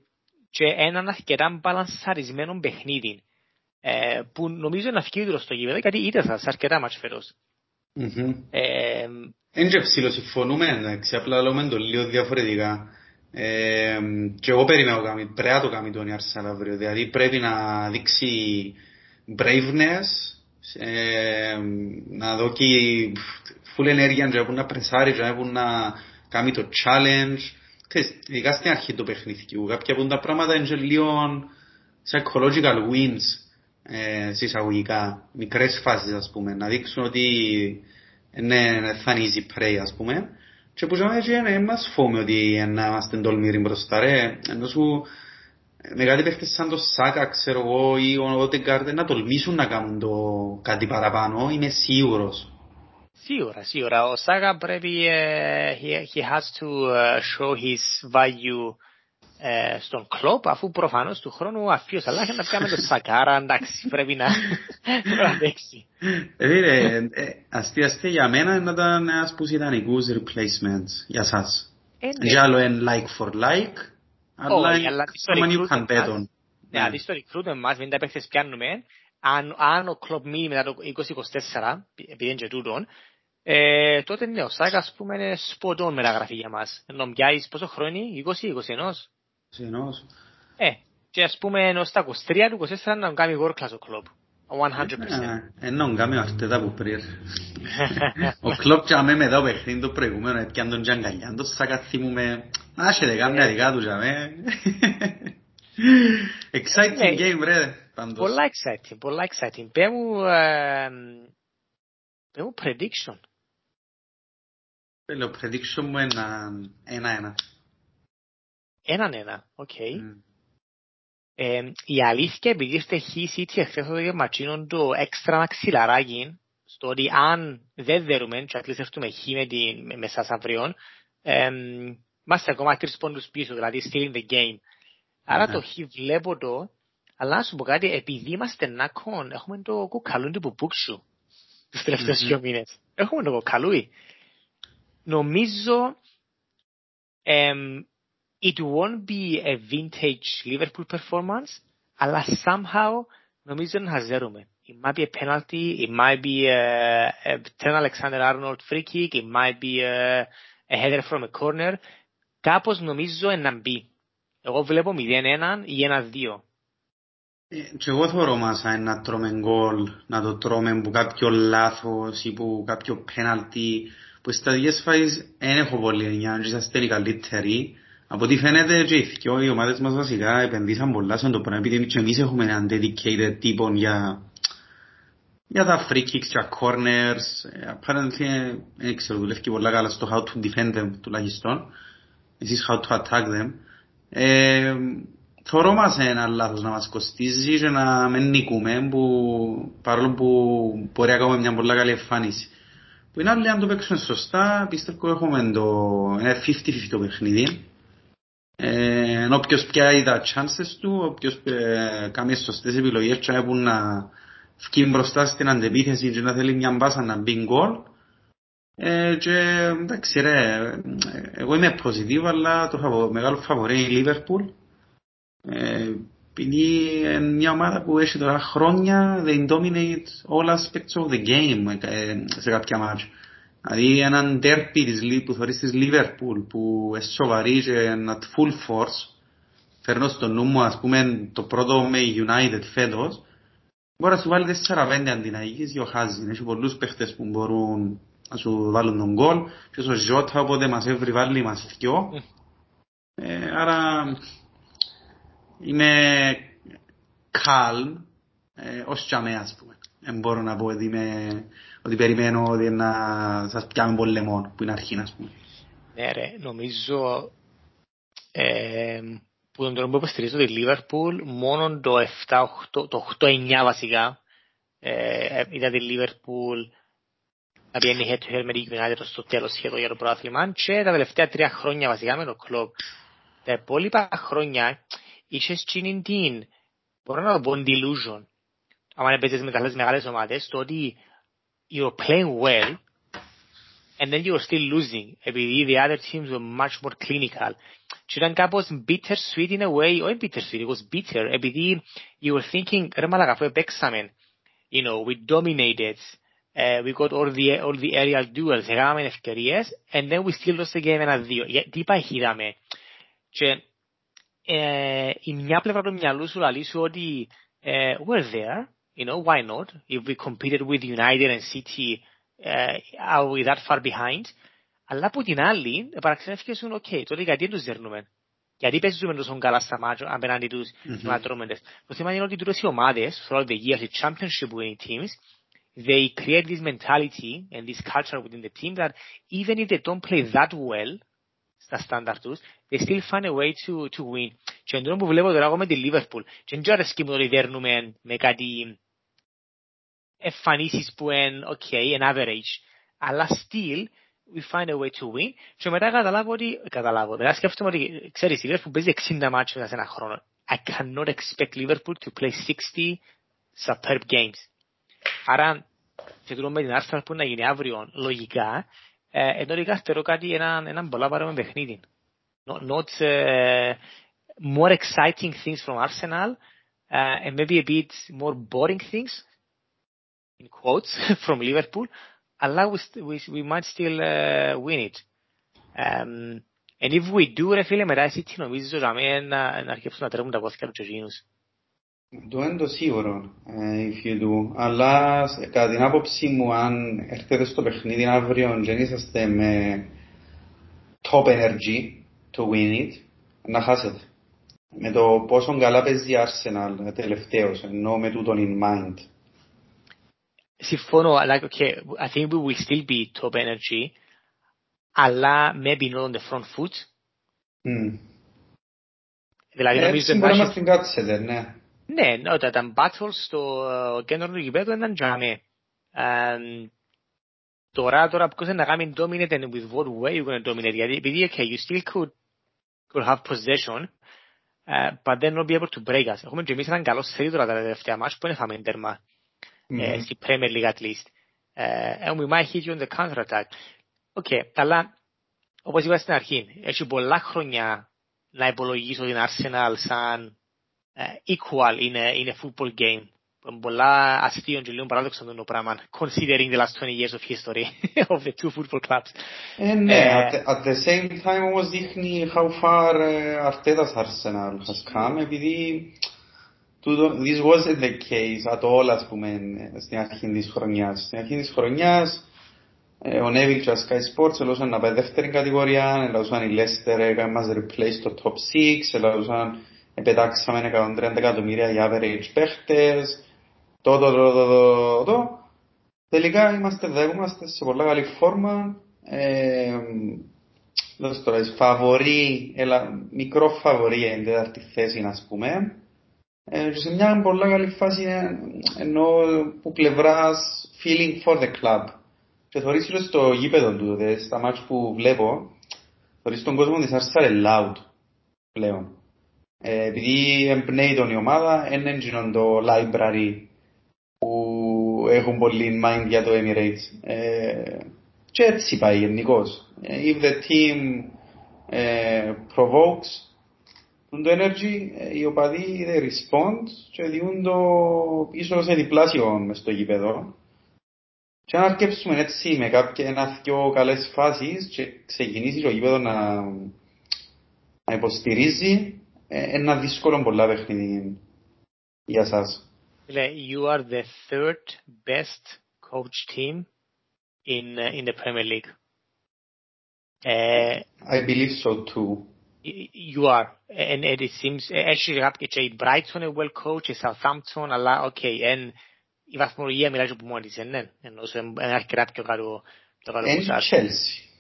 και έναν αρκετά μπαλανσαρισμένο παιχνίδι. Ε, που νομίζω να φύγει στο γήπεδο γιατί είδα σας αρκετά μάτς φερός. Εν και ψηλοσυμφωνούμε, εντάξει, απλά λέμε το λίγο διαφορετικά. Ε, και εγώ περιμένω πρέπει να το κάνει τον Ιάρσαλ αύριο, δηλαδή πρέπει να δείξει braveness, ε, να δώσει full ενέργεια και να πρεσάρει και να κάνει το challenge, ειδικά στην αρχή του παιχνιδιού, κάποια από τα πράγματα είναι λίγο psychological wins ε, εισαγωγικά, μικρές φάσεις ας πούμε, να δείξουν ότι είναι, θα είναι easy prey ας πούμε και που ζάμε και δεν μας φόμε ότι να είμαστε τολμήροι μπροστά ρε, ενώ σου μεγάλοι παίχτες σαν το Σάκα ξέρω εγώ ή ο Ότεγκάρντ να τολμήσουν να κάνουν το κάτι παραπάνω, είμαι σίγουρος. Σίγουρα, σίγουρα. Ο Σάγα πρέπει, uh, he, he has to uh, show his value uh, στον κλόπ, αφού προφανώς του χρόνου αφίωσε, αλλά έχει να πιάμε το Σακάρα, εντάξει, πρέπει να αντέξει. Φίλε, αστείαστε για μένα να ήταν ένας που ιδανικούς replacements για σας. Για άλλο εν like for like, αλλά είναι can bet on. Ναι, αντί στο recruitment μας, μην τα παίχτες πιάνουμε, αν, αν ο κλόπ μείνει μετά το 2024, επειδή είναι και τούτον, ε, τότε ναι, ο Σάκας ας πούμε είναι σποτών μεταγραφή για μας. Νομιάζεις πόσο χρόνο είναι, 20-21. 21. Ε, και ας πούμε ενώ στα 23 του 24 να κάνει world class ο κλόπ. 100%. Ενώ κάνει αυτά που πριν. Ο κλόπ και αμέ μετά το παιχνίδι το προηγούμενο έπιαν τον Τζαγκαλιάν, το Σάκα θυμούμε, να έχει κάμια δικά τους για με. Exciting game ρε. Πολλά exciting, πολλά exciting. Πέ μου prediction. Το prediction μου είναι ένα-ένα. Έναν-ένα, οκ. Η αλήθεια επειδή είστε χύσει τι εχθές το γεματσίνον το έξτρα μαξιλαράκι στο ότι αν δεν δέρουμε και at έρθουμε χ με, τη, με σας αυριόν είμαστε ακόμα τρεις πόντους πίσω, δηλαδή still in the game. Άρα το χ βλέπω το, αλλά να σου πω κάτι, επειδή είμαστε νάκον, έχουμε το κουκαλούν του πουπούξου τους τελευταίους δύο μήνες. Έχουμε το κοκαλούι νομίζω um, it won't be a vintage Liverpool performance, αλλά somehow νομίζω να χαζέρουμε. It might be a penalty, it might be a, a Trent Alexander-Arnold free kick, it might be a, a header from a corner. Κάπως νομίζω να μπει. Εγώ βλέπω 0-1 ή 1-2. Και εγώ θεωρώ μας να τρώμε γκολ, να το τρώμε που κάποιο λάθος ή που κάποιο πέναλτι που στα δύο φάσεις δεν έχω πολύ εννιά, και είσαστε οι καλύτεροι. Από ό,τι φαίνεται και οι οι ομάδες μας βασικά επενδύσαν πολλά στον το πράγμα, επειδή και εμείς έχουμε έναν dedicated τύπο για, για τα free kicks και corners. Apparently, δεν ξέρω, δουλεύει πολλά καλά στο how to defend them τουλάχιστον. Εσείς how to attack them. Ε, Θωρώ μας ένα λάθος να μας κοστίζει και να μην νικούμε, που, παρόλο που μπορεί ακόμα μια πολύ καλή εμφάνιση. Που είναι άλλοι αν το παίξουν σωστά, πιστεύω έχουμε το 50-50 το παιχνίδι. Ε, όποιος πιάει τα chances του, όποιος ε, κάνει σωστές επιλογές και έχουν να βγει μπροστά στην αντεπίθεση και να θέλει μια μπάσα να μπει γκολ. Ε, και εντάξει ρε, εγώ είμαι positive αλλά το μεγάλο φαβορή είναι η Liverpool. Ε, επειδή είναι μια ομάδα που έχει τώρα χρόνια, they dominate all aspects of the game ε, σε κάποια μάτια. Δηλαδή έναν τέρπι της, που θεωρείς της Liverpool που είναι σοβαρή και είναι at full force, φέρνω στο νου μου ας πούμε το πρώτο με United φέτος, μπορεί να σου βάλει 4-5 αντί να είχες και ο Χάζιν. Έχει πολλούς παίχτες που μπορούν να σου βάλουν τον γκολ και ο Ζώτα οπότε μας έβρι βάλει μας δυο. Ε, άρα είμαι calm ε, ως και αμέ ας πούμε. Δεν μπορώ να πω ότι, είμαι, ότι περιμένω ότι να σας πιάμε πολεμόν που είναι αρχή ας πούμε. Ναι ρε, νομίζω ε, που τον τρόπο που υποστηρίζω τη Λίβερπουλ μόνο το 7, 8, το 8-9 βασικά ε, είδα τη Λίβερπουλ να πιένει head to head με την United στο τέλος σχεδόν για το πρόθλημα και τα τελευταία τρία χρόνια βασικά με το κλόπ. Τα υπόλοιπα χρόνια είχες τσίνιν την, μπορώ να το πω delusion, άμα παίζεις με καλές μεγάλες ομάδες, το ότι you're playing well and then you're still losing επειδή the other teams were much more clinical. Και ήταν κάπως bitter sweet in a way, όχι bitter sweet, it was bitter, επειδή you were thinking, ρε μαλακα, αφού επέξαμε, you know, we dominated, uh, we got all the, all the aerial duels, έκαναμε ευκαιρίες, and then we still lost the game ένα-δύο. Τι παχύδαμε. Και ε, η μια πλευρά του μυαλού σου λέει σου ότι uh, we're there, you know, why not? If we competed with United and City, uh, are we that far behind? Αλλά από την άλλη, παραξενεύκες σου, ok, τότε γιατί τους δέρνουμε. Γιατί παίζουμε τόσο καλά στα μάτια απέναντι τους mm-hmm. ματρώμεντες. Το θέμα είναι ότι τούτες οι ομάδες, throughout the years, οι championship winning teams, they create this mentality and this culture within the team that even if they don't play that well, στα στάνταρ τους, they still find a way to, to win. Και εντός που βλέπω τώρα εγώ με τη Liverpool, και δεν αρέσκει μου το δέρνουμε με κάτι εμφανίσεις που είναι, ok, an average, αλλά still, we find a way to win και μετά καταλάβω ότι, καταλάβω, μετά σκέφτομαι ότι, ξέρεις, η Liverpool παίζει 60 μάτσες μέσα σε ένα χρόνο. I cannot expect Liverpool to play 60 superb games. Άρα, και τούτο με την Arsenal που να γίνει αύριο, λογικά, ε, ενώ ότι καρτερώ κάτι έναν, έναν πολλά παρόμοιο παιχνίδι. Not, not uh, more exciting things from Arsenal uh, and maybe a bit more boring things in quotes from Liverpool Allah we, we, we might still uh, win it. Um, and if we do, ρε φίλε, μετά εσύ τι νομίζεις ότι να, να αρχίσουν να τρέχουν τα πόθηκα του εκείνους. Το είναι το σίγουρο, if you do. Αλλά κατά την άποψή μου, αν έρθετε στο παιχνίδι αύριο και είσαστε με top energy to win it, να χάσετε. Με το πόσο καλά παίζει η Arsenal τελευταίως, ενώ με τούτον in mind. Συμφωνώ, αλλά okay, I think we will still be top energy, αλλά maybe not on the front foot. Mm. Δηλαδή ε, νομίζω... Μπορεί να μας την κάτσετε, ναι. Ναι, ναι, τα battles στο κέντρο του γηπέδου ήταν τζιαμέ. Τώρα, τώρα, ποιος είναι να κάνει dominate and with what way you're going to dominate. Γιατί, επειδή, okay, you still could, could have possession, uh, but then not be able to break us. Έχουμε και εμείς έναν καλό σερί τώρα τα τελευταία μάτς που είναι φάμε τέρμα mm-hmm. στη Premier League at least. Uh, and we might hit you on the counter attack. Οκ, okay, αλλά όπως είπα στην αρχή, έχει πολλά χρόνια να υπολογίσω την Arsenal σαν uh, equal in a, in a football game. Πολλά αστείο και λίγο παράδοξο το πράγμα, considering the last 20 years of history of the two football clubs. Ε, ναι, uh, at, the, at the same time όμως δείχνει how far uh, Arteta's Arsenal has come, επειδή this wasn't the case at all, ας πούμε, στην αρχή της χρονιάς. Στην αρχή της χρονιάς, ε, ο Νέβιλ και ο Sky Sports ελούσαν να πάει δεύτερη κατηγορία, ελούσαν η Leicester έκανε μας replace στο top 6, ελούσαν επετάξαμε 130 εκατομμύρια για average παίχτες, το, το, το, το, το, το. Τελικά είμαστε εδώ, είμαστε σε πολλά καλή φόρμα. Ε, δώσ' τώρα, φαβορή, μικρό φαβορή εν τέταρτη θέση, ας πούμε ε, σε μια πολύ καλή φάση ενώ που πλευράς feeling for the club. Και θεωρείς και στο γήπεδο του, δε, στα μάτια που βλέπω, θεωρείς τον κόσμο της Arsenal loud πλέον. Ε, επειδή εμπνέει τον η ομάδα, είναι το library που έχουν πολύ mind για το Emirates. Ε, και έτσι πάει γενικώς. Ε, if the team ε, provokes, το energy, ε, οι οπαδοί δεν respond και διούν το πίσω σε διπλάσιο μες στο γήπεδο. Και αν αρκέψουμε έτσι με κάποια ένα πιο καλές φάσεις και ξεκινήσει το γήπεδο να, να υποστηρίζει, ε, ένα δύσκολο πολλά παιχνίδι για σας. You are the third best coach team in uh, in the Premier League. Uh, I believe so too. You are, and, and it seems actually κάποιοι και η Brighton είναι well coached, η Southampton, αλλά okay, and η βαθμολογία μιλάει από μόνη της, ναι, ενώ είναι αρκετά πιο καλό το καλό Είναι η Chelsea.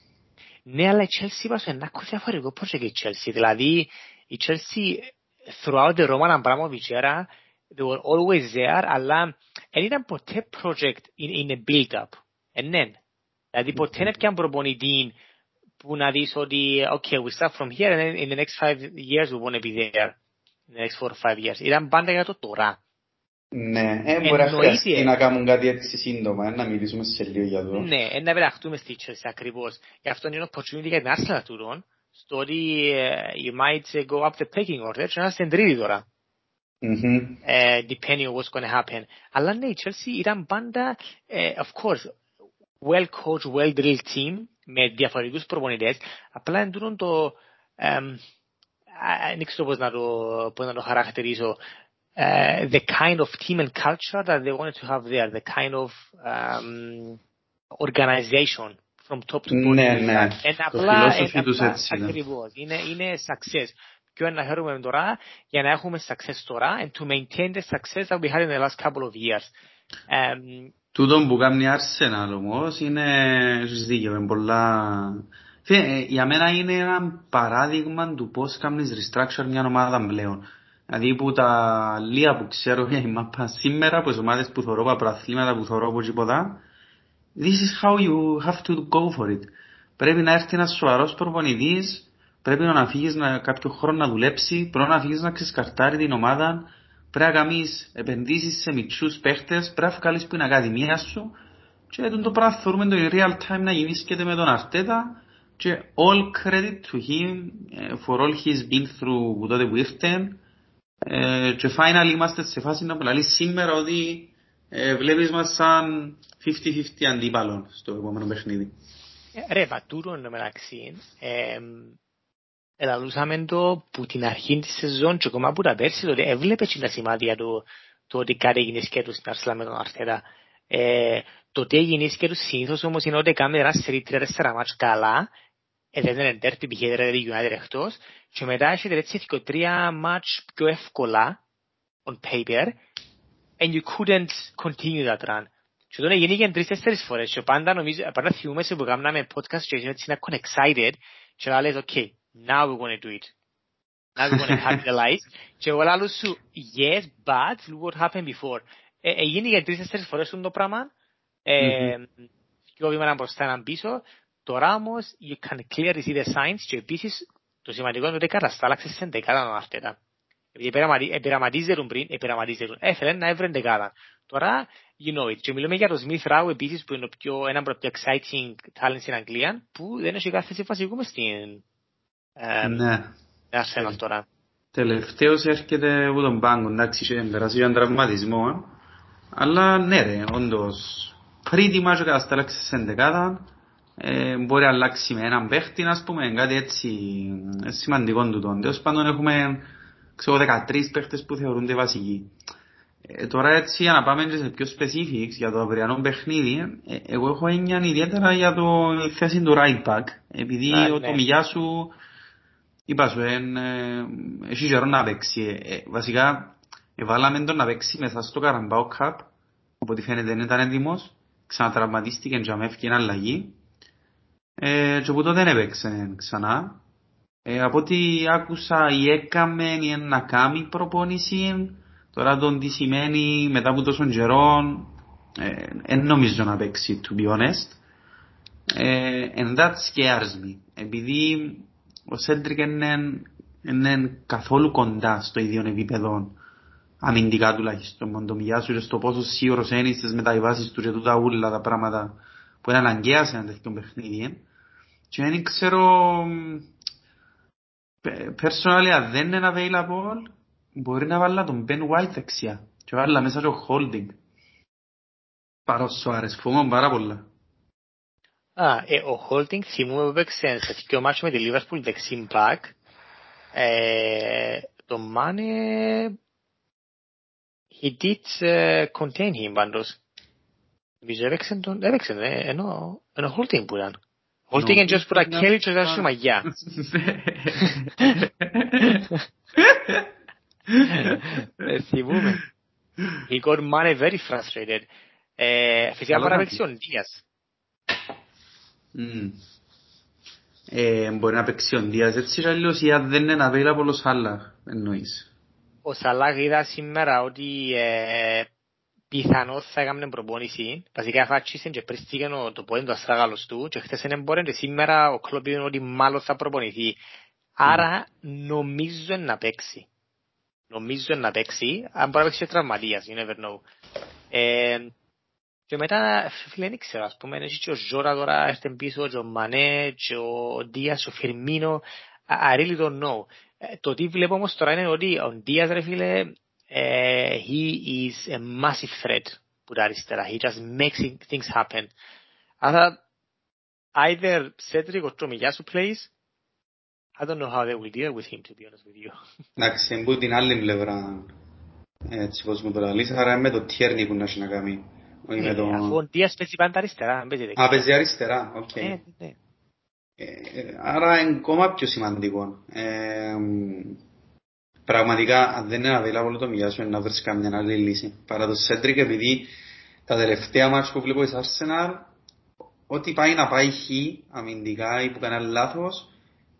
Ναι, αλλά η Chelsea είπα σου ένα διαφορετικό πώς και η Chelsea, δηλαδή η Chelsea throughout the Roman Abramovich era, they were always there, αλλά δεν ήταν ποτέ project in, in a build-up. Ε, ναι. Δηλαδή ποτέ δεν έπιαν προπονητή που να δεις ότι, okay, we start from here and then in the next five years we want to be there. In the next four or five years. Ήταν πάντα για το τώρα. Ναι, ε, μπορεί να χρειαστεί να κάνουν κάτι έτσι σύντομα, να μιλήσουμε σε λίγο για το. Ναι, ε, να πειραχτούμε στη Chelsea ακριβώς. Γι' αυτό είναι opportunity για την Arsenal τούτον, στο ότι you might go up the pecking order και να είστε τρίτη τώρα. Mm-hmm. Uh, depending on what's going to happen. Αλλά ναι, η Chelsea ήταν πάντα, uh, of course, well coached, well drilled team, με διαφορετικούς προπονητές, απλά εντούτον το, δεν ξέρω πώς να το, πώς να το χαρακτηρίσω, uh, the kind of team and culture that they wanted to have there, the kind of um, organization from top to bottom. Ναι, ναι. Εν απλά, εν απλά, ακριβώς, είναι, είναι success. Ποιο είναι να χαίρουμε τώρα για να έχουμε success τώρα and to maintain the success that we had in the last couple of years. Um, Τούτο που κάνει η Arsenal όμως είναι, έχεις δίκιο, είναι πολλά... Για μένα είναι ένα παράδειγμα του πώς κάνεις restructure μια ομάδα πλέον. Δηλαδή που τα λίγα που ξέρω για η μάπα σήμερα, από τις ομάδες που θωρώ, από αθλήματα που θωρώ από τίποτα, this is how you have to go for it. Πρέπει να έρθει ένας σοβαρός προπονητής, πρέπει να φύγεις να, κάποιο χρόνο να δουλέψει, πρέπει να φύγεις να ξεσκαρτάρει την ομάδα, πρέπει να κάνεις επενδύσεις σε μητσούς παίχτες, πρέπει να βγάλεις που είναι ακαδημία σου και το πράγμα θεωρούμε το real time να γεννήσκεται με τον Αρτέτα και all credit to him for all he's been through που τότε που ήρθε ε, και finally είμαστε σε φάση να πει σήμερα ότι ε, βλέπεις μας σαν 50-50 αντίπαλο στο επόμενο παιχνίδι. Ρε, βατούρον μεταξύ, ελαλούσαμε το που την αρχή της σεζόν και ακόμα που τα πέρσι τότε έβλεπε και τα σημάδια του το ότι κάτι έγινε σκέτος στην Αρσλά με τον Αρθέτα. Ε, το τι έγινε σκέτος συνήθως όμως είναι ότι κάνουμε ένα σερί τρία-τέσσερα μάτς καλά δεν είναι τέρτη π.χ. δηλαδή United εκτός και μετά έχετε έτσι τρία μάτς πιο εύκολα on paper and you couldn't continue that run. Και τότε γίνηκε τρεις-τέσσερις φορές και πάντα νομίζω, πάντα θυμούμε σε που κάναμε podcast και έτσι να excited και να λες ok, now we're going to do it. Now we're going to capitalize. και εγώ λέω σου, yes, but look what happened before. Έγινε για τρεις-τέσσερις φορές το πράγμα και ο βήμα μπροστά έναν πίσω Τώρα όμως, you can clearly see the signs και επίσης το σημαντικό είναι ότι καταστάλαξε σε δεκάδα τον Αρτέτα. Επειδή επειραματίζερουν πριν, επειραματίζερουν. Έφερε να έβρε δεκάδα. Τώρα, you know it. Και μιλούμε για το Smith Rowe επίσης που είναι πιο, ένα από τα πιο exciting talent στην Αγγλία που δεν έχει κάθε θέση βασικού μες στην ναι. Arsenal τώρα. Τελευταίος έρχεται από τον πάγκο, εντάξει, είχε περάσει έναν τραυματισμό, αλλά ναι ρε, όντως, pretty much καταστάλαξε σε δεκάδα, ε, μπορεί να αλλάξει με έναν παίχτη, ας πούμε, κάτι έτσι σημαντικό του τον. Τέλος πάντων έχουμε, ξέρω, 13 παίχτες που θεωρούνται βασικοί. Ε, τώρα έτσι, για να πάμε σε πιο specifics για το αυριανό παιχνίδι, ε, εγώ έχω έννοια ιδιαίτερα για το θέση του right back, επειδή ah, ο ναι. Τομιλιά σου, είπα σου, ε, έχει καιρό να παίξει. Ε, βασικά, βάλαμε τον να παίξει μέσα στο Καραμπάο Cup, οπότε φαίνεται δεν ήταν έτοιμος, ξανατραυματίστηκε και αμέφηκε αλλαγή ε, και που τότε δεν έπαιξε ξανά. Ε, από ό,τι άκουσα ή έκαμε ή να κάνει προπόνηση, τώρα τον τι σημαίνει μετά από τόσο καιρό, δεν ε, νομίζω να παίξει, to be honest. Ε, and that scares me, επειδή ο Σέντρικ είναι, είναι καθόλου κοντά στο ίδιο επίπεδο αμυντικά τουλάχιστον με τον σου και στο πόσο σίγουρος είναι στις μεταβάσεις τους και τούτα ούλα τα πράγματα που είναι αναγκαία σε ένα τέτοιο παιχνίδι. Και δεν ξέρω, personally αν δεν είναι available, μπορεί να βάλει τον Ben White δεξιά και βάλει μέσα το holding. Παρός Σουάρες, φοβάμαι πάρα πολλά. Α, ε, ο holding θυμούμε που έπαιξε σε δύο μάτσο με τη Liverpool δεξί back. Ε, το Mane, he did uh, contain him πάντως. Νομίζω έπαιξε τον, έπαιξε, ε, ενώ, ενώ Χολτίν που ήταν. Χολτίν είναι just που τα κέλει και τα σου μαγιά. Θυμούμε. He got money very frustrated. Ε, φυσικά μπορεί να παίξει ο Ντίας. Ε, μπορεί να παίξει ο Ντίας έτσι και αλλιώς ή αν δεν είναι available ο Σάλαχ εννοείς. Ο Σαλάχ είδα σήμερα ότι ε, πιθανώς θα έκαμε προπόνηση. Βασικά φάτσισε και πρίστηκε το πόδι του αστράγαλος του και χθες δεν μπορεί και σήμερα ο κλόπ είπε ότι μάλλον θα προπονηθεί. Άρα νομίζω να παίξει. Νομίζω να παίξει, αν μπορεί να παίξει τραυματίας, you never know. Ε, και μετά, φίλε, δεν ξέρω, ας πούμε, έχει και ο Ζώρα τώρα έρθει πίσω, και ο Μανέ, και ο Δίας, ο Φιρμίνο, I really don't know. Το τι βλέπω όμως τώρα είναι ότι ο Δίας, ρε φίλε, he is a massive threat που τα αριστερά. He just makes things happen. Άρα, either Cedric or Tomiyasu plays, I don't know how they will deal with him, to be honest with you. Εντάξει, εμπού την άλλη πλευρά, έτσι πως μου το λαλείς, άρα με το Tierney που να έχει να κάνει. Αφού ο Δίας παίζει πάντα αριστερά. Α, παίζει αριστερά, οκ. Άρα είναι ακόμα πιο σημαντικό. Ε, πραγματικά, αν δεν είναι available ο Tomiyasu να βρεις καμιά άλλη λύση. Παρά το Σέντρικ, επειδή τα τελευταία μάτια που βλέπω εις Arsenal, ό,τι πάει να πάει χ, αμυντικά ή που κάνει λάθος,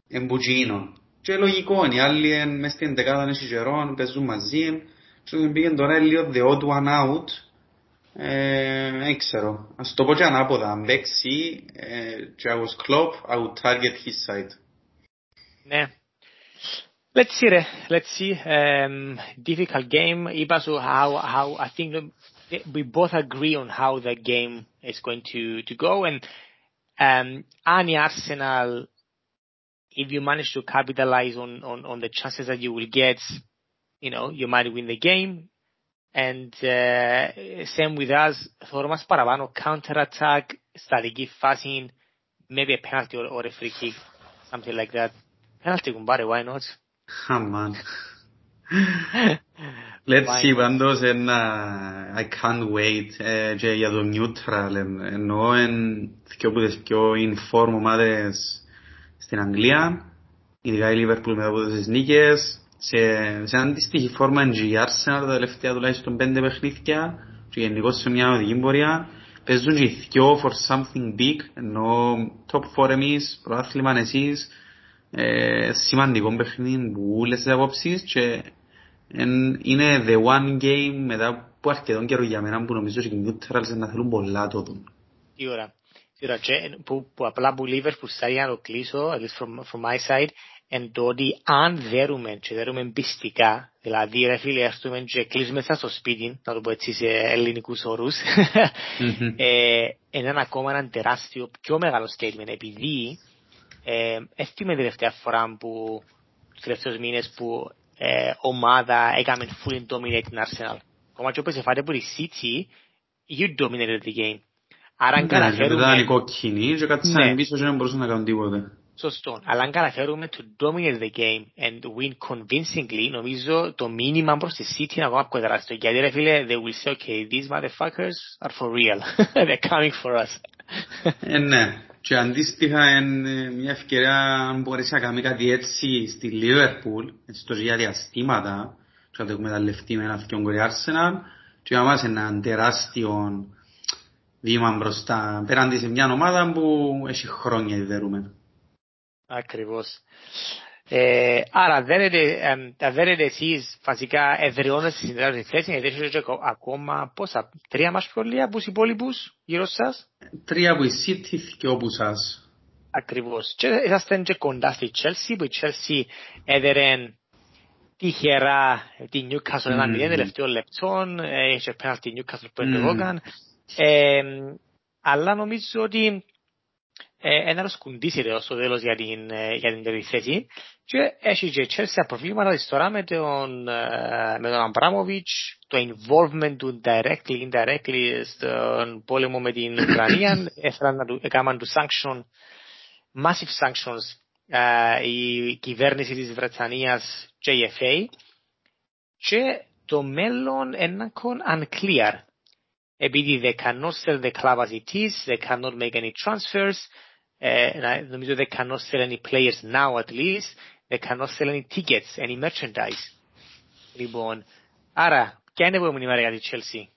εμπουτζίνο. Και λογικό είναι, οι άλλοι μες στην δεκάδα είναι συγερών, παίζουν μαζί, και πήγαινε τώρα λίγο the odd one out, δεν ξέρω. Ας το πω και ανάποδα. Αν παίξει και I was Klopp, I would target his side. Ναι. Let's see, ρε. Let's see. Um, difficult game. Είπα σου how, how I think we both agree on how the game is going to, to go. And um, αν η Arsenal, if you manage to capitalize on, on, on the chances that you will get, you know, you might win the game. And uh, same with us, θεωρώ μας παραπάνω counter-attack, στατική φάση, maybe a penalty or, or a free kick, something like that. Penalty κουμπάρε, why not? Oh man. Let's see πάντως ένα I can't wait ε, και για το neutral εννοώ εν δυο που τις πιο inform ομάδες στην Αγγλία ειδικά η Liverpool μετά από τις νίκες σε, σε αντίστοιχη φόρμα είναι η Arsenal τα τελευταία τουλάχιστον πέντε παιχνίδια και γενικώς σε μια οδηγή πορεία παίζουν και οι δυο for something big ενώ top 4 εμείς, προάθλημα εσείς ε, σημαντικό παιχνίδι που όλες τις απόψεις και είναι the one game μετά από αρκετόν καιρό για μένα που νομίζω ότι οι neutrals να θέλουν πολλά το δουν. Τι ώρα. Τι ώρα. Που, που απλά που Liverpool σαν να το κλείσω, at least from, from my side, εν το ότι αν δέρουμε και δέρουμε πιστικά, δηλαδή ρε φίλε έρθουμε και κλείσουμε στο σπίτι, να το πω έτσι σε ελληνικούς όρους, ε, είναι ένα ακόμα ένα τεράστιο, πιο μεγάλο statement, επειδή ε, την τελευταία φορά που, τους τελευταίους μήνες που ε, ομάδα έκαμε fully dominate την Arsenal. Ακόμα και όπως εφάτε από τη City, you dominated the game. Άρα αν καταφέρουμε... Ήταν η κόκκινη και κάτσαν πίσω και δεν μπορούσαν να κάνουν τίποτα. Σωστό. Αλλά αν καταφέρουμε to dominate the game and win convincingly, νομίζω το μήνυμα προς τη City είναι ακόμα πιο τεράστιο. Γιατί ρε φίλε, they will say, okay, these motherfuckers are for real. They're coming for us. ε, ναι. Και αντίστοιχα είναι μια ευκαιρία αν μπορείς να κάνεις κάτι έτσι στη Liverpool, έτσι το για διαστήματα, και να το εκμεταλλευτεί με ένα αυτόν κορή Arsenal, και να μας ένα τεράστιο βήμα μπροστά, πέραν σε μια ομάδα που έχει χρόνια ιδερούμε. Ακριβώς. Ε, άρα δέρετε εσείς βασικά εδραιώνετε στη συνδράτη θέση γιατί έχετε ακόμα πόσα, τρία μας σχολεία από τους υπόλοιπους γύρω σας; Τρία από η City και όπου σας. Ακριβώς. Και είσαστε και κοντά στη Chelsea που η Chelsea έδερε τυχερά τη Newcastle ένα μηδέν τελευταίο λεπτών, είχε πέρα τη Newcastle που εντεγόταν. Αλλά νομίζω ότι ένας σκουντήσει ρε στο τέλος για την, για την τρίτη θέση και έχει και Chelsea προβλήματα της τώρα με τον, με τον Αμπράμοβιτς, το involvement του directly, indirectly στον πόλεμο με την Ουκρανία, έκαναν του sanction, massive sanctions η κυβέρνηση της Βρετανίας και η FA και το μέλλον είναι unclear. επειδή they cannot sell the club as it is, they cannot make any transfers, ε, νομίζω they cannot sell any players now at least, they cannot sell any tickets, any merchandise. Λοιπόν, άρα, ποια είναι η επόμενη μέρα για τη Chelsea.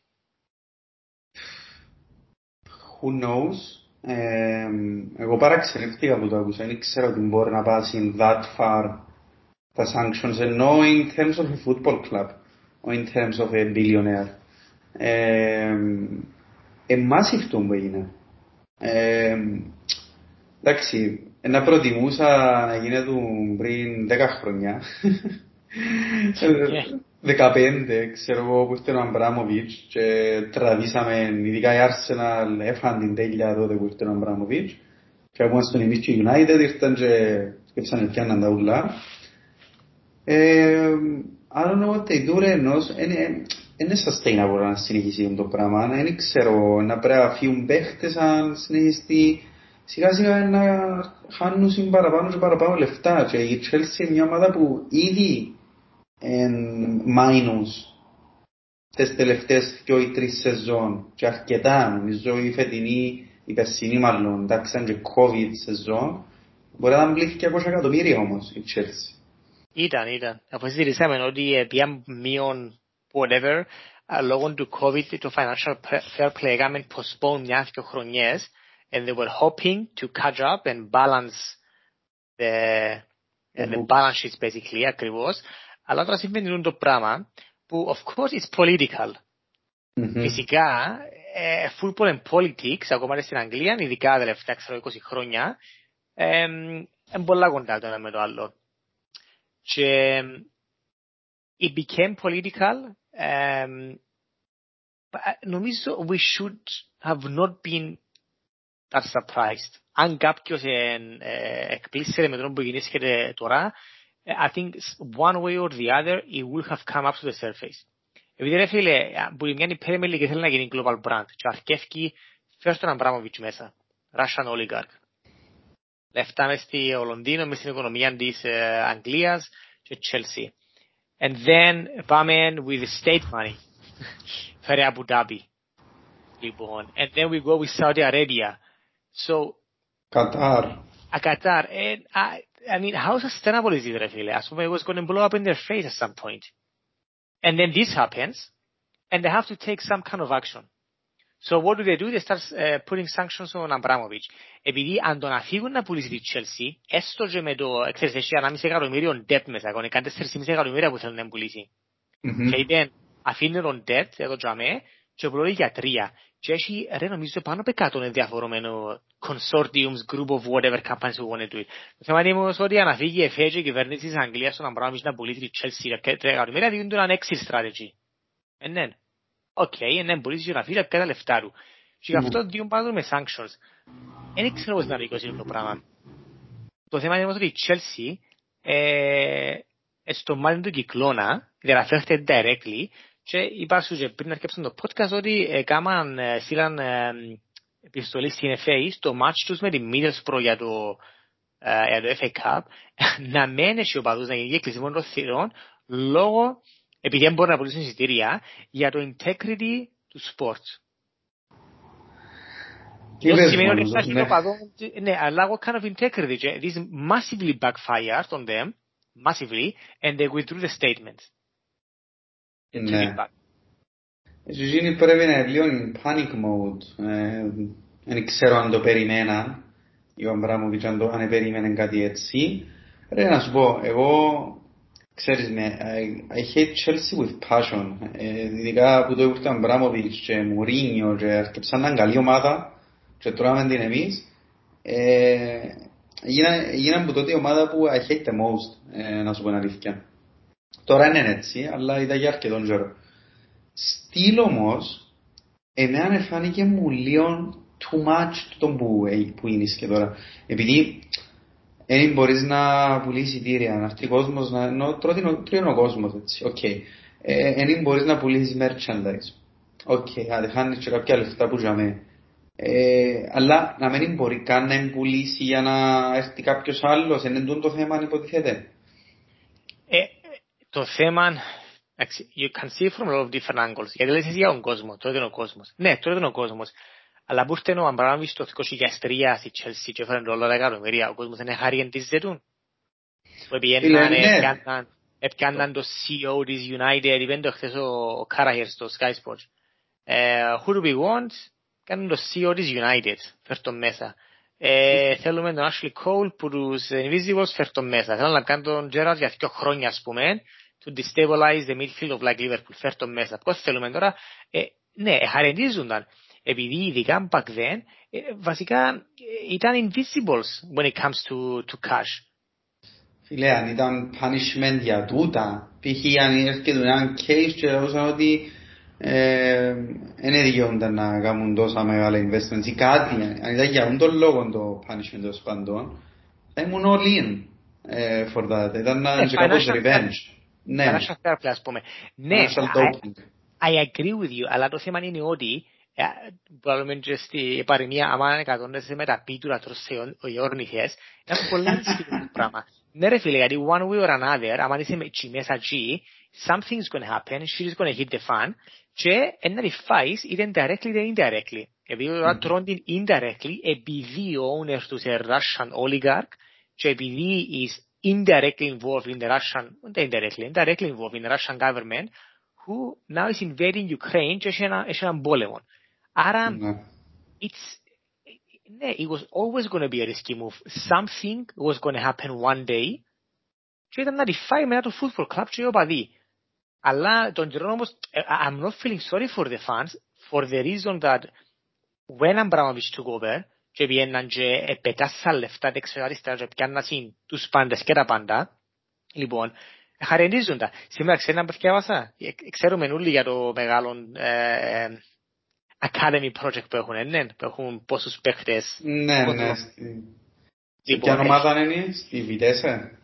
Who knows. Ε, εγώ παραξενεύτηκα που το άκουσα. Δεν ξέρω ότι μπορεί να πάσει that far τα sanctions ενώ in terms of a football club or in terms of a billionaire. Ε, ε, massive το που έγινε. Ε, εντάξει, να προτιμούσα να γίνεται πριν 10 χρόνια. 15, ξέρω εγώ, που ήρθε ο Αμπράμοβιτς και τραβήσαμε, ειδικά η Arsenal έφαν την τέλεια τότε που ήρθε ο Αμπράμοβιτς και ακόμα στον εμείς και United ήρθαν και σκέψαν πιάνναν τα ούλα. I don't know what they do, ενός, είναι sustainable να συνεχίσει το πράγμα, δεν ξέρω, να πρέπει να φύγουν παίχτες αν συνεχιστεί, σιγά σιγά να χάνουν παραπάνω και παραπάνω λεφτά και η Chelsea είναι μια ομάδα που ήδη μάινους τις τελευταίες δυο ή τρεις σεζόν και αρκετά νομίζω η φετινή, η περσινή μάλλον, εντάξει αν και COVID σεζόν μπορεί να μπλήθηκε 200 εκατομμύρια όμως η Chelsea. Ήταν, ήταν. Αφού συζητήσαμε ότι πια μείον whatever λόγω του COVID το financial fair play έκαμε postpone μια δυο χρονιές and they were hoping to catch up and balance the, the balance sheets basically ακριβώς αλλά τώρα συμβαίνει το πράγμα που of course it's political. Mm-hmm. Φυσικά, ε, football and politics, ακόμα και στην Αγγλία, ειδικά τα τελευταία 20 χρόνια, είναι ε, πολλά κοντά το ένα με το άλλο. Και it became political. Um, νομίζω we should have not been that surprised. Αν κάποιος ε, ε, εκπλήσεται με τον που γεννήθηκε τώρα, I think one way or the other it will have come up to the surface. Επειδή ρε φίλε, που μια η Premier League θέλει να γίνει global brand και αρκεύει φέρει τον Αμπράμοβιτς μέσα, Russian oligarch. Λεφτά μες στη Λονδίνο, μες στην οικονομία της Αγγλίας και Chelsea. and then Bahman with state money for Abu Dhabi reborn, and then we go with Saudi Arabia. So Qatar, Qatar, and I, I mean, how sustainable is it? I feel as it was going to blow up in their face at some point, and then this happens, and they have to take some kind of action. So what do they do? They start uh, putting sanctions on Abramovich. Επειδή αν τον αφήγουν να πουλήσει τη Chelsea, έστω και με το, ξέρεις, έχει 1,5 εκατομμύριο debt μέσα, έχουν κάνει 4,5 εκατομμύρια που θέλουν να πουλήσει. Mm-hmm. Και είπαν, αφήνουν τον debt, εδώ τζαμέ, και πουλώνει για τρία. Και έχει, ρε, νομίζω πάνω από 100 ενδιαφορομένο consortiums, group of whatever companies who want to do it. Το θέμα είναι όμως ότι αν αφήγει η ΕΦΕ και η κυβέρνηση της Αγγλίας στον Αμπράμις να πουλήσει τη Chelsea και τρία εκατομμύρια, δίνουν του έναν exit strategy. Ε, ναι. Οκ, ε, ναι, πουλήσει να φύγεις και τα λεφτά του. Και γι' αυτό δίνουν πάνω με sanctions. Δεν ξέρω πώς να δικαιώσει το πράγμα. Το θέμα είναι όμως ότι η Chelsea ε, στο μάτι του κυκλώνα, διαφέρεται directly και είπα σου και πριν αρκέψαν το podcast ότι έκαναν, στείλαν επιστολή στην FA στο match τους με τη Middlesbrough για το, για το FA Cup να μένει ο παδούς να γίνει κλεισμό των θυρών λόγω, επειδή δεν μπορούν να πουλήσουν εισιτήρια, για το integrity του sports. Αυτό σημαίνει ότι υπάρχει το παδό, ναι, αλλά what kind of integrity, this massively backfired on them, massively, and they withdrew the statement. Ναι. Εκείνοι πρέπει να είναι λίγο panic mode. Δεν ξέρω αν το περιμένα ή ο Αμπράμοβιτς αν, το, αν περίμενε κάτι έτσι. Ρε να σου πω, εγώ ξέρεις με, I, I hate Chelsea with passion. ειδικά που το ήρθε ο Αμπράμοβιτς και Μουρίνιο και αρκεψαν να είναι καλή ομάδα και τρώμε την εμείς. Έγιναν που τότε η ομάδα που I hate the most, να σου πω την αλήθεια. Τώρα είναι έτσι, αλλά ήταν για αρκετόν καιρό. Στυλ όμως, εμένα φάνηκε μου λίγο too much τον που, που είναι και τώρα. Επειδή δεν μπορείς να πουλήσεις εισιτήρια, να έρθει κόσμος, να, ενώ τρώει ο κόσμος έτσι, OK. Okay. Δεν μπορείς να πουλήσεις merchandise. OK, okay, άντε χάνεις και κάποια λεφτά που ζαμε. Ε, αλλά να μην μπορεί καν να πουλήσει για να έρθει κάποιος άλλος, είναι το θέμα αν υποτιθέται. Ε, το θέμα you can see from a lot of different angles. Γιατί λες εσύ για τον κόσμο, τότε είναι ο κόσμος. Ναι, τότε είναι ο κόσμος. Αλλά που ήρθε ο Αμπράμβης το 2003 στη Chelsea και έφεραν ρόλο εκατομμύρια, ο κόσμος δεν χάρη της ζετούν. Που επιέναν, έπιαναν το CEO της United, είπαν το χθες ο Κάραχερ στο Sky Sports. Who do we want? Κάνουν το CEO της United, φέρ' τον μέσα. Ε, θέλουμε τον Ashley Cole που τους Invisibles φέρ' τον μέσα. Θέλω να κάνουν τον Gerrard για δύο χρόνια ας πούμε, to destabilize the midfield of like Liverpool, φέρ' τον μέσα. Πώς θέλουμε τώρα, ε, ναι, χαρεντίζονταν. Επειδή ειδικά back then, ε, βασικά ήταν invisibles when it comes to, to cash. Φίλε, αν ήταν punishment για τούτα, π.χ. αν έρχεται έναν case και λέγουσαν ότι δεν δικαιούνται να κάνουν τόσα μεγάλα investments ή κάτι, αν ήταν για τον λόγο το punishment των σπαντών, θα ήμουν all in for that. Ήταν και κάπως revenge. Ναι. Financial fair play, ας πούμε. Ναι, I agree with you, αλλά το θέμα είναι ότι Probablemente και στη παροιμία, άμα εκατόνεσαι με τα πίτουρα τρως οι όρνηθες, είναι πολύ δύσκολο πράγμα. Ναι ρε φίλε, γιατί one way or another, άμα είσαι μέσα εκεί, something's going to happen, shit is going to hit the fan, και ένα διφάεις είτε directly είτε indirectly. Επειδή τώρα τρώνε την indirectly, επειδή ο owner του είναι Russian oligarch, και επειδή is indirectly involved in the Russian, not indirectly, indirectly involved in the Russian government, who now is invading Ukraine και έχει έναν πόλεμο. Άρα, ναι. it's, ναι, it was always going to be a risky move. Something was going to happen one day και ήταν να ρηφάει μετά το football club και οι οπαδοί. Αλλά τον καιρό όμως, I'm not feeling sorry for the fans for the reason that when Abramovich took over και πιέναν και πετάσαν λεφτά δεξιά αριστερά και πιάνναν τους πάντες και τα πάντα, λοιπόν, χαρενίζοντα. Σήμερα ξέρετε να πεθιάβασα. Ξέρουμε όλοι για το μεγάλο ε, academy project που έχουν, ναι, που έχουν πόσους παίχτες. Ναι, ναι. Ποια λοιπόν, ομάδα είναι, στη Βιτέσε.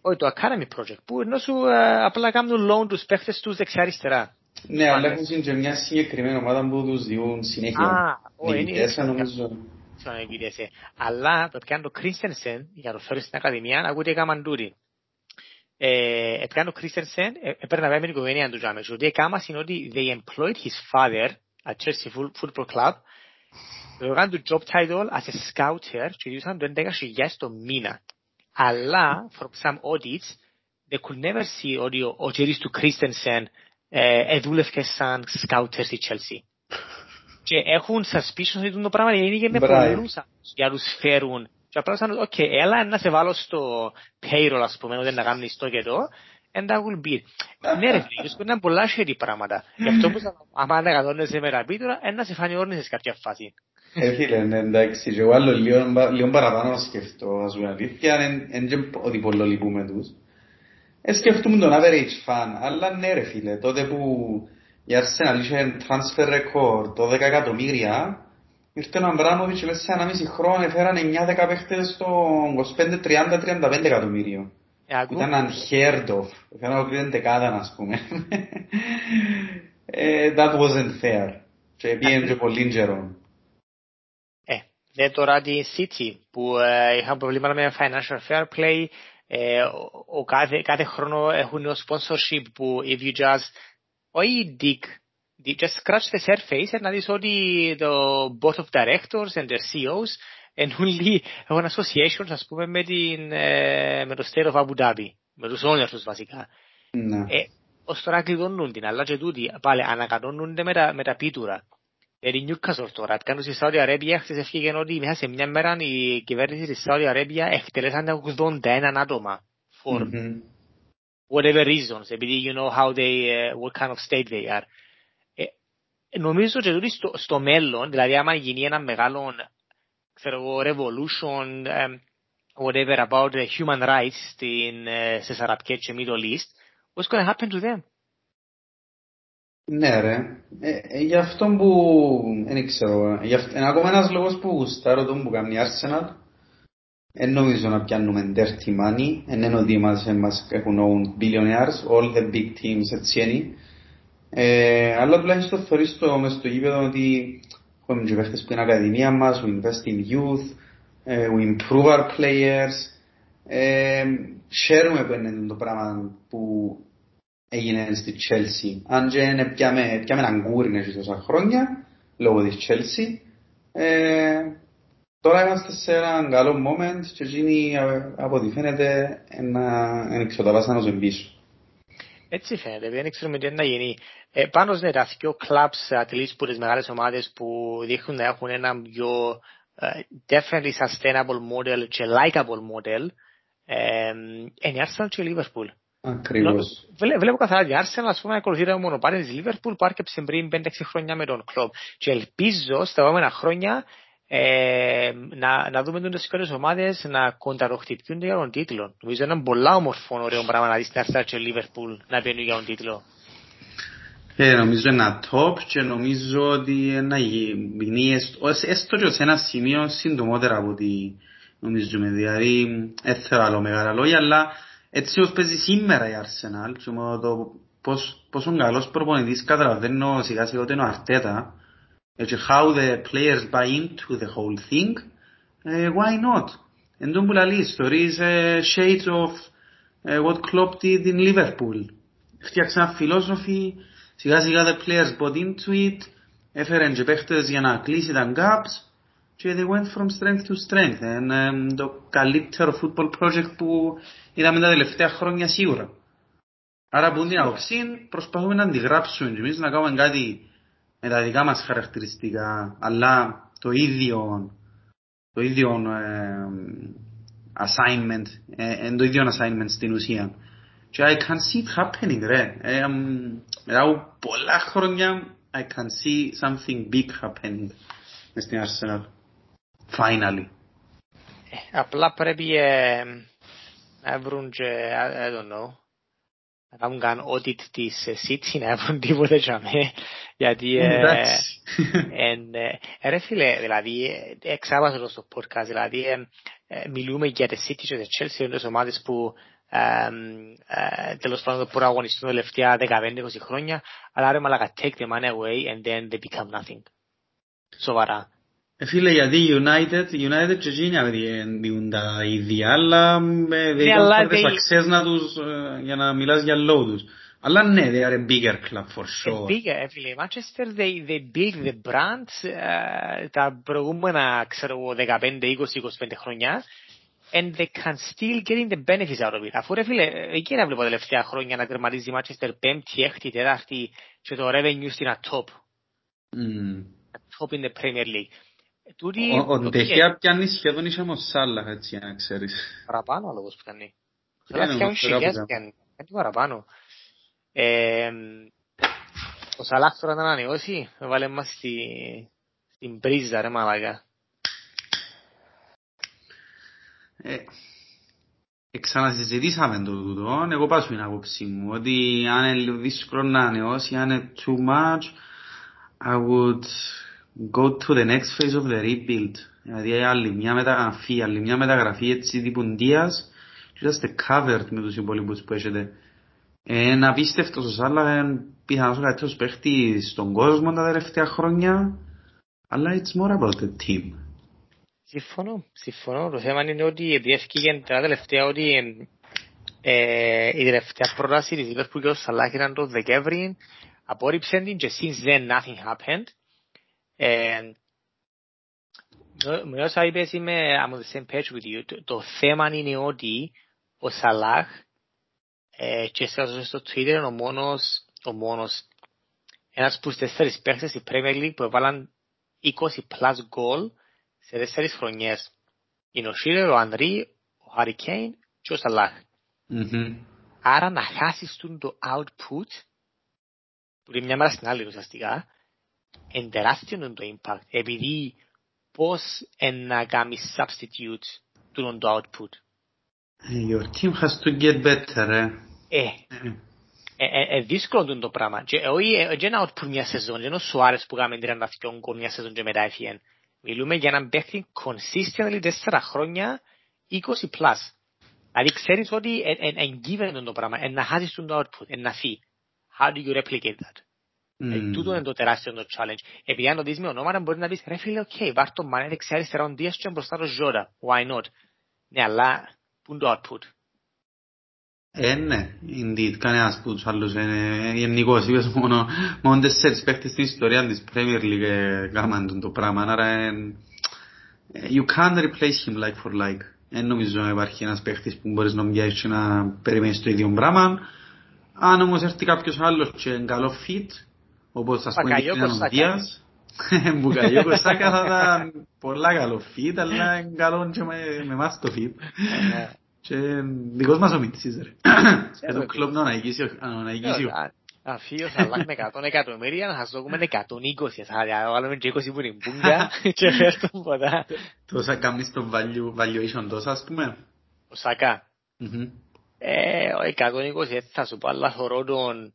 Όχι, το academy project, που ενώ σου ε, απλά κάνουν loan τους παίχτες τους δεξιά-αριστερά. Ναι, αλλά έχουν και μια συγκεκριμένη ομάδα που τους διούν συνέχεια. Α, όχι, είναι νομίζω. Αλλά το πιάνε το Christensen για το φέρει στην Ακαδημία, ακούτε έκαναν τούτοι έπαιρνε ο Κρίστενσεν, έπαιρνε βέβαια με την οικογένεια του Τζάμες. Ότι έκαμα είναι ότι they employed his father at Chelsea Football Club έκαναν του job title as a scouter και διούσαν το 11 χιλιάς το μήνα. Αλλά, from some audits, they could never see ότι ο Τζέρις του Κρίστενσεν εδούλευκε σαν scouter στη Chelsea. Και έχουν suspicion ότι το πράγμα είναι με πολλούς για τους φέρουν και απλά σαν, οκ, έλα να σε βάλω στο payroll, ας πούμε, όταν να κάνεις το και το, and that will be. Ναι ρε φίλε, ίσως είναι πολλά shady πράγματα. Γι' αυτό που άμα ανακατώνεσαι με ραπή τώρα, να σε φάνει όρνη σε κάποια φάση. Ε, φίλε, ναι, εντάξει, και εγώ άλλο λίγο παραπάνω να σκεφτώ, ας πούμε, αλήθεια, είναι ότι πολύ λυπούμε τους. Ε, σκεφτούμε τον average fan, αλλά ναι ρε φίλε, τότε που η Arsenal είχε transfer record, το 10 εκατομμύρια, Ήρθε ο Αμπράμοβιτς μέσα σε ένα μισή χρόνο έφεραν 9-10 παίχτες στο 25-30-35 εκατομμύριο. Ήταν unheard of. Έφεραν ολόκληρη δεκάδα, ας πούμε. That wasn't fair. Και πήγαινε και πολύ καιρό. Ε, ναι τώρα τη City που είχαν προβλήματα με financial fair play, ο κάθε, κάθε χρόνο έχουν ο sponsorship που if you just, όχι dig just scratch the surface and να δεις ότι the board of directors and their CEOs and όλοι έχουν associations ας πούμε με, την, με το state of Abu Dhabi, με τους owners τους βασικά. Ναι. Ε, ως τώρα κλειδώνουν την, αλλά και τούτοι πάλι ανακατώνονται με τα, με τα πίτουρα. Δηλαδή Newcastle τώρα, κάνουν στη Σαουδη Αρέμπια, χθες έφυγε ότι μέσα σε μια μέρα η κυβέρνηση της Σαουδη Αρέμπια εκτελέσαν 81 άτομα for mm-hmm. whatever reasons, επειδή you know how they, uh, what kind of state they are νομίζω και τούτοι στο, στο μέλλον, δηλαδή άμα γίνει ένα μεγάλο ξέρω εγώ, revolution, um, whatever about the human rights στην, uh, στις Αραπικές και Middle East, what's going to happen to them? Ναι ρε, ε, ε, γι' αυτό που, δεν ξέρω, είναι ακόμα ένας λόγος που γουστάρω τον που κάνει Arsenal, δεν νομίζω να πιάνουμε dirty money, δεν είναι ότι μας, μας έχουν owned billionaires, all the big teams έτσι είναι, ε, αλλά τουλάχιστον θεωρείς το μες στο γήπεδο ότι έχουμε και παίχτες που είναι ακαδημία μας, we invest in youth, ε, we improve our players. Ε, χαίρομαι που είναι το πράγμα που έγινε στη Chelsea. Αν και πιάμε, πιάμε έναν κούρι τόσα χρόνια, λόγω της Chelsea, ε, τώρα είμαστε σε έναν καλό moment και εκείνοι από ό,τι φαίνεται να εξωταβάσαν ως εμπίσου. Έτσι φαίνεται, δεν ξέρουμε τι να γίνει. Ε, πάνω ναι, τα δύο κλαμπς ατλείς που τις μεγάλες ομάδες που δείχνουν να έχουν ένα πιο uh, definitely sustainable model και likeable model ε, είναι η Arsenal και η Liverpool. Ακριβώς. Βλέπω καθαρά την Arsenal ας πούμε ακολουθεί το μονοπάτι της Liverpool που άρκεψε πριν 5-6 χρόνια με τον κλόμπ. Και ελπίζω στα επόμενα χρόνια ε, να, να δούμε τις σηκώρες ομάδες να κονταροχτυπιούνται για τον τίτλο. Νομίζω είναι ένα πολλά όμορφο ωραίο πράγμα να δεις την Arsenal και η Liverpool να παίρνουν για τον τίτλο. Ε, νομίζω ένα top και νομίζω ότι ένα γίνει έστω και σε ένα σημείο συντομότερα από ό,τι νομίζουμε. Δηλαδή, έθερα άλλο μεγάλα λόγια, αλλά έτσι όπως παίζει σήμερα η Arsenal, και το πώς, πόσο καλός προπονητής καταλαβαίνω σιγά σιγά ότι είναι ο Αρτέτα, και how the players buy into the whole thing, uh, why not? Εν τόν που λαλεί, ιστορίες uh, shades of uh, what Klopp did in Liverpool. Φτιάξαν φιλόσοφοι, Σιγά σιγά the players bought into it, έφεραν και παίχτες για να κλείσει τα gaps και they went from strength to strength. Είναι um, το καλύτερο football project που είδαμε τα τελευταία χρόνια σίγουρα. Άρα που την άποψη προσπαθούμε να αντιγράψουμε και εμείς να κάνουμε κάτι με τα δικά μας χαρακτηριστικά, αλλά το ίδιο, το ίδιο ε, assignment, ε, το ίδιο assignment στην ουσία. Και I can see it happening, ρε. Ε, μετά από πολλά χρόνια, I can see something big happening μες στην Arsenal. Finally. Ε, απλά πρέπει ε, να βρουν και, I don't know, να κάνουν καν audit της City, να βρουν τίποτε για με, γιατί ρε φίλε, δηλαδή, εξάβασα το στο podcast, δηλαδή, μιλούμε για τη City και τη Chelsea, είναι ομάδες που τέλος πάντων που αγωνιστούν τα τελευταία 15-20 χρόνια, αλλά ρε μαλάκα take the money away and then they become nothing. Σοβαρά. Ε, φίλε, γιατί United, United και εκείνοι διούν τα ίδια, αλλά δεν έχουν the success να τους, για να μιλάς για λόγω τους. Αλλά ναι, they are a bigger club for sure. A bigger, φίλε. Manchester, they, they build the brand τα προηγούμενα, ξέρω 15, 20, 25 χρόνια and they can still getting the benefits out of it. Αφού ρε φίλε, εκεί να βλέπω τα τελευταία χρόνια να τερματίζει η Manchester πέμπτη, έκτη, τέταρτη και το revenue στην top. Mm. Top in the Premier League. Ο Ντεχέα πιάνει σχεδόν είσαι ο Σάλα, έτσι, να ξέρεις. Παραπάνω λόγος που πιάνει. Θέλω να φτιάχνουν χιλιάς πιάνει. Κάτι παραπάνω. Ο Σαλάχ τώρα να ανανεώσει, βάλε μας στην πρίζα ρε μαλάκα. Ε, ξανασυζητήσαμε το τούτο, εγώ πάω στην άποψή μου, ότι αν είναι δύσκολο να ανανεώσει, αν είναι too much, I would go to the next phase of the rebuild. Δηλαδή άλλη μια μεταγραφή, άλλη μια μεταγραφή έτσι τύπου Ντίας και είστε covered με τους υπόλοιπους που έχετε. Είναι απίστευτος ο Σάλα, πιθανώς ο καλύτερος παίχτης στον κόσμο τα τελευταία χρόνια, αλλά it's more about the team. Συμφωνώ, συμφωνώ. Το θέμα είναι ότι επειδή έφυγε τα τελευταία ότι ε, η τελευταία πρόταση της Λίβερπουλ και ο Σαλάχ ήταν το Δεκέμβρη, απόρριψαν την και since then nothing happened. Ε, με όσα είπες είμαι I'm on the same page with you. Το, το θέμα είναι ότι ο Σαλάχ ε, και στο Twitter είναι ο μόνος, ο μόνος ένας που τέσσερις παίχτες στη Premier League που έβαλαν 20 plus goal σε τέσσερις χρονιές. Είναι ο Σίρερ, ο Ανδρή, ο Χάρι Κέιν και ο Σαλάχ. Άρα να χάσεις το output που είναι μια μέρα στην άλλη ουσιαστικά είναι τεράστιο το impact επειδή πώς να κάνεις substitute του το output. Your team has to get better, eh? Ε, ε, δύσκολο το πράγμα. Και όχι ένα output μια σεζόν, δεν είναι ο Σουάρες που κάνουμε 32 γκολ μια σεζόν και μετά έφυγε. Μιλούμε για έναν παίχτη consistently τέσσερα χρόνια 20 plus. Δηλαδή ξέρεις ότι είναι given το πράγμα, είναι να χάσεις το output, είναι να φύγει. How do you replicate that? Mm. Τούτο είναι το τεράστιο το challenge. Επειδή αν το δεις με ονόματα μπορεί να πεις ρε φίλε, οκ, βάρ' το Μανέ δεξιά αριστερά ο Δίας και μπροστά το Ζότα. Why not? Ναι, αλλά πού είναι το output; Ε, ναι, indeed, κανένας από τους άλλους είναι γενικός, είπες μόνο, μόνο τέσσερις παίκτες στην ιστορία της Premier League κάμαν το πράγμα, άρα you can't replace him like for like. Δεν νομίζω να υπάρχει ένας παίκτης που μπορείς να μοιάζεις και να περιμένεις το ίδιο πράγμα. Αν όμως έρθει κάποιος άλλος και είναι καλό fit, όπως ας πούμε είναι ο Δίας, Μπουκαγιόκο Σάκα θα ήταν πολλά καλό fit, αλλά είναι καλό και με εμάς το fit. Και δικός μας ο Μίτσις ρε. Και το κλόπ να αναγγίσει ο. Αφίος αλλά με 100 εκατομμύρια να σας δώσουμε 120, θα βάλουμε και 20 που είναι μπούγκα και φέρτον ποτά. Τόσα κάνεις το valuation τόσα ας πούμε. Ο Σάκα. Ο 120 θα σου πω αλλά θωρώ τον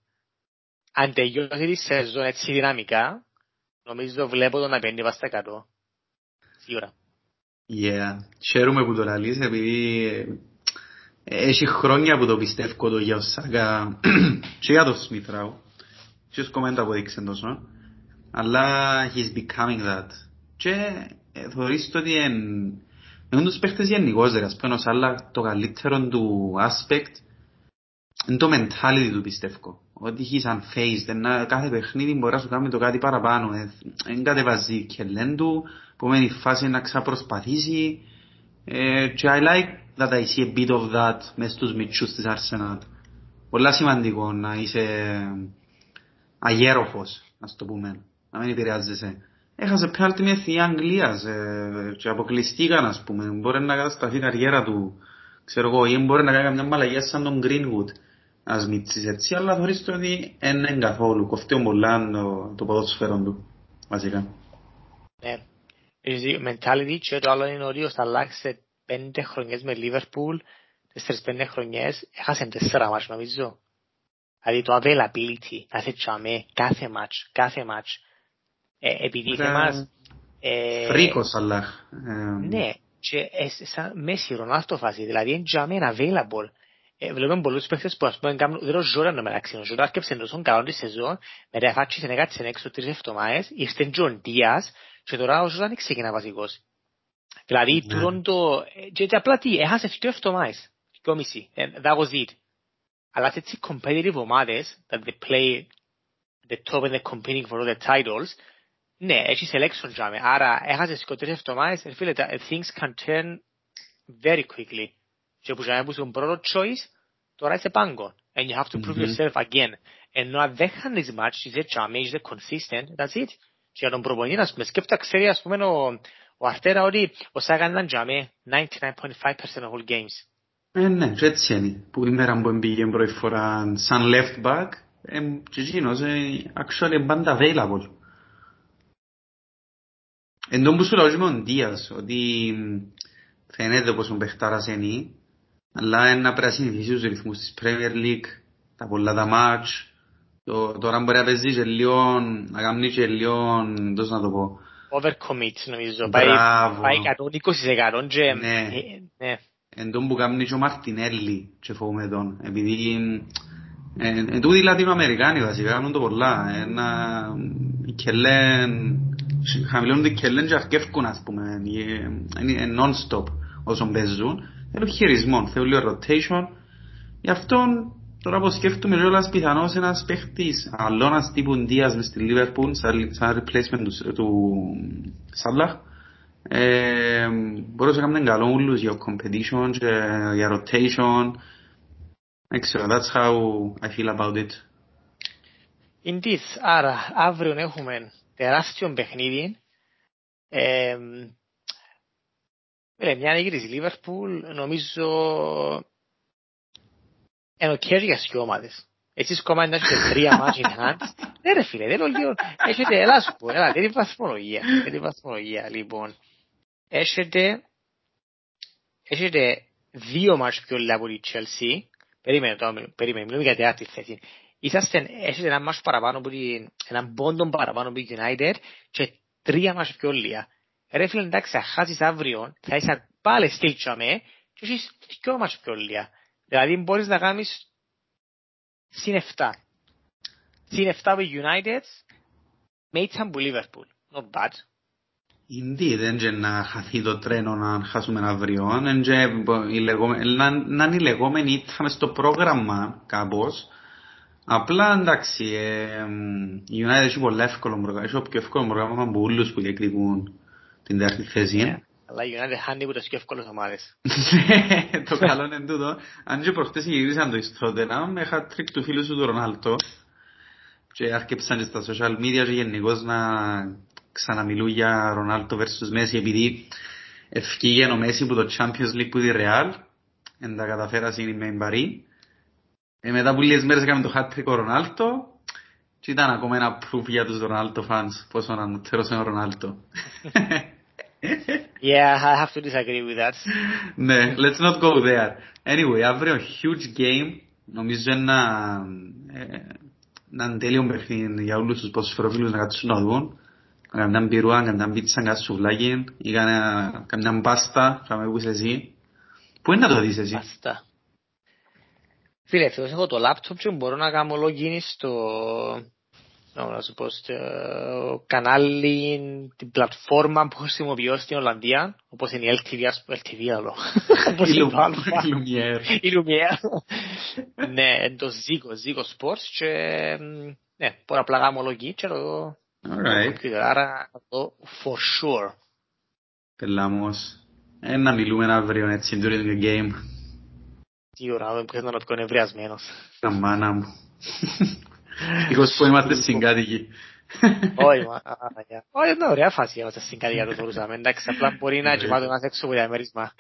αν τελειώσει τη σεζόν έτσι δυναμικά νομίζω βλέπω τον να παίρνει βάστα 100. Σίγουρα. Yeah. Χαίρομαι που το λαλείς επειδή έχει χρόνια που το πιστεύω το για ο Σάκα και για το Σμιθράου και ως κομμέντα που δείξε τόσο αλλά he's becoming that και θεωρείς το ότι είναι τους παίχτες γενικώς ρε ας πούμε αλλά το καλύτερο του aspect είναι το mentality του πιστεύω ότι he's unfazed κάθε παιχνίδι μπορεί να σου κάνει το κάτι παραπάνω δεν κατεβάζει και λένε του επόμενη φάση να ξαπροσπαθήσει και I like that I see a bit of that μες στους μητσούς της Arsenal. Πολλά σημαντικό να είσαι αγέροχος, ας το πούμε, να μην επηρεάζεσαι. Έχασε πέναλτι με εθνική Αγγλίας και αποκλειστήκαν, ας πούμε. Μπορεί να κατασταθεί η καριέρα του, ξέρω εγώ, ή μπορεί να κάνει μια μαλαγιά σαν τον Greenwood. Ας μίτσις έτσι, αλλά θεωρείς το ότι δεν είναι καθόλου. Κοφτεί πολλά το, το ποδόσφαιρο του, βασικά. Ναι. Η mentality και το άλλο είναι ότι θα αλλάξει πέντε χρονιές με Λίβερπουλ, τέσσερις πέντε χρονιές, έχασε τέσσερα μάτς νομίζω. Δηλαδή το availability, κάθε τσάμε, κάθε μάτς, κάθε μάτς. Ε, επειδή είχε μας... Ε, Φρίκος αλλά. Ε, ναι, και σαν μέση Ρονάλτο φάση, δηλαδή είναι τσάμε available. Ε, βλέπουμε πολλούς παίχτες που ας πούμε κάνουν, δεν ο Ζόραν να μεταξύ, ο Ζόραν άρκεψε τόσο καλό τη σεζόν, μετά φάτσι σε έκατσε έξω τρεις εβδομάδες, ήρθε Τζον Δίας και τώρα ο Ζόραν ξεκινά βασικός. Δηλαδή, τούτον το... Και απλά τι, έχασε δύο εβδομάδες, δυο μισή, that was it. Αλλά έτσι competitive ομάδες, that they play the top and they're competing for all the titles, ναι, έχει selection τζάμε. Άρα, έχασες και τρεις εβδομάδες, φίλε, things can turn very quickly. Και που τζάμε που είσαι πρώτο choice, τώρα είσαι πάγκο. And you have to prove yourself again. Ενώ αν δεν χάνεις match, είσαι τζάμε, είσαι consistent, that's it. Και για τον προπονητή, ας πούμε, σκέφτα, ξέρει, ας πούμε, ο, ο Αρτέρα ότι ο Σάγαν ήταν τζάμε 99.5% of all games. Ε, ναι, και έτσι είναι. Που η μέρα που πήγε πρώτη φορά σαν left back, και εκείνος actually πάντα available. Εν τόν που σου λέω με τον Δίας, ότι φαίνεται πως ο παιχτάρας είναι, αλλά είναι να πρέπει να συνηθίσει τους ρυθμούς της Premier League, τα πολλά τα μάτς, τώρα μπορεί να παίζεις και λίγο, να κάνει και λίγο, τόσο να το πω, overcommit νομίζω. Πάει 120% και... Ναι. ναι. Εν τόν που κάνει και ο Μαρτινέλli και φοβούμε τον. Επειδή... Εν τούτοι Λατινοαμερικάνοι βασικά κάνουν το πολλά. Ένα... Οι κελέν... Χαμηλώνουν οι κελέν και αρκεύκουν ας πούμε. Είναι non-stop όσον παίζουν. Θέλουν χειρισμό, θέλουν rotation. Γι' αυτό Τώρα που σκέφτομαι κιόλας πιθανώς ένας παίχτης αλώνας τύπου Ντίας μες στη Λίβερπουλ σαν replacement του, του Σάλαχ ε, μπορούσε να κάνει καλό ούλους για competition και για rotation δεν ξέρω, that's how I feel about it. Indeed, άρα αύριο έχουμε τεράστιο παιχνίδι ε, μια νίκη της Λίβερπουλ νομίζω ενώ και για δύο ομάδες. Εσείς κόμμα να έχετε τρία μάτς in hand. Ναι ρε φίλε, δεν λέω Έχετε, έλα σου πω, έλα, δεν είναι βαθμολογία. Δεν είναι βαθμολογία, λοιπόν. Έχετε, έχετε δύο μάτς πιο λίγα από τη Chelsea. Περίμενε το, περίμενε, μιλούμε για τεράστια θέση. Είσαστε, έχετε ένα μάτς παραπάνω από την, έναν πόντο παραπάνω από την United και τρία μάτς πιο λίγα. Ρε φίλε, εντάξει, θα χάσεις αύριο, θα είσαι πάλι στήλτσαμε και έχεις δύο μάτς πιο λίγα. Δηλαδή μπορείς να κάνεις συν 7. Συν 7 με United με ήταν που Liverpool. Not bad. Indeed, δεν είναι να χαθεί το τρένο να χάσουμε αύριο. Να είναι η λεγόμενη ήττα μες στο πρόγραμμα κάπως. Απλά εντάξει, η United έχει πολύ εύκολο πρόγραμμα. Έχει πιο εύκολο πρόγραμμα από όλους που διεκδικούν την τέταρτη θέση. Αλλά η United χάνει από τις πιο εύκολες ομάδες. Το καλό είναι τούτο. Αν και προχτές γυρίσαν το ιστρότερα με hat-trick του φίλου σου του Ρονάλτο και άρχιψαν και στα social media και γενικώς να ξαναμιλούν για Ρονάλτο vs Messi επειδή ευκήγε ο Messi που το Champions League που τη Real εν τα καταφέρα είναι με Μπαρί ε, μετά που λίγες μέρες έκαμε το hat-trick ο Ρονάλτο και ήταν ακόμα ένα proof για τους Ρονάλτο fans πόσο ανώτερος είναι ο Ρονάλτο Yeah, I have to disagree with that. ναι, let's not go there. Anyway, αύριο huge game. Νομίζω να, ε, να είναι τέλειο παιχνίδι για όλους τους ποσφαιροφίλους να κάτσουν να δουν. Καμιά μπυρούα, καμιά πίτσα, καμιά σουβλάκι ή καμιά μπάστα, θα με πούς εσύ. Πού είναι να το δεις εσύ; Μπάστα. Φίλε, ευτυχώς έχω το λάπτοπ και μπορώ να κάνω login στο, να σου πω, στο κανάλι, την πλατφόρμα που χρησιμοποιώ στην Ολλανδία, όπως είναι η LTV, LTV άλλο. Η Lumiere. Η Lumiere. Ναι, το Zigo, Zigo Sports και ναι, μπορώ απλά να κάνω login και το Alright. Άρα αυτό for sure. Πελάμος. Ε, να μιλούμε αύριο έτσι during the game. Τι ώρα, δεν πρέπει να το είναι ευρεασμένος. Τα μάνα μου. Ευτυχώς που είμαστε συγκάτοικοι. Όχι, όχι, είναι ωραία φάση για είμαστε συγκάτοικοι το θεωρούσαμε. Εντάξει, απλά μπορεί να κοιμάται ένας έξω από διαμέρισμα.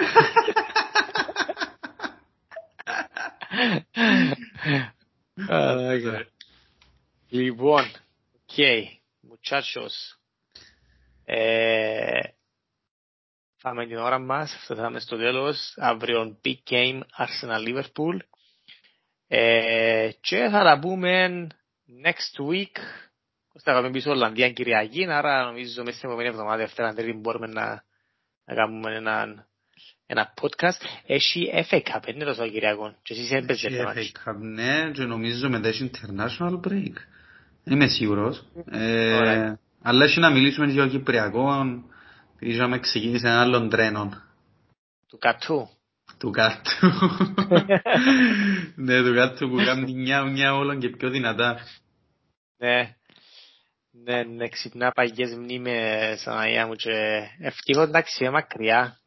Λοιπόν, οκ muchachos. Ε, φάμε την ώρα μας, φτάσαμε στο τέλος. Αύριο big game Arsenal Liverpool. Ε, και θα τα πούμε next week. Θα πάμε πίσω Ολλανδία Κυριακή, άρα νομίζω μέσα στην επόμενη εβδομάδα, Δευτέρα Τρίτη μπορούμε να, να κάνουμε ένα, ένα podcast. Έχει FA Cup, είναι τόσο Κυριακό. Και εσείς έμπαιζε FA Cup, ναι, και νομίζω μετά έχει international break. Δεν είμαι σίγουρος. Ε, αλλά έχει να μιλήσουμε για το Κυπριακό, επειδή είχαμε ξεκίνησε ένα άλλο τρένο. Του κατού. Του κατού. ναι, του κατού που κάνει μια μια όλων και πιο δυνατά. Ναι. Ναι, ναι, ξυπνά παγιές μνήμες Αναία μου και ευτυχώς εντάξει είναι μακριά.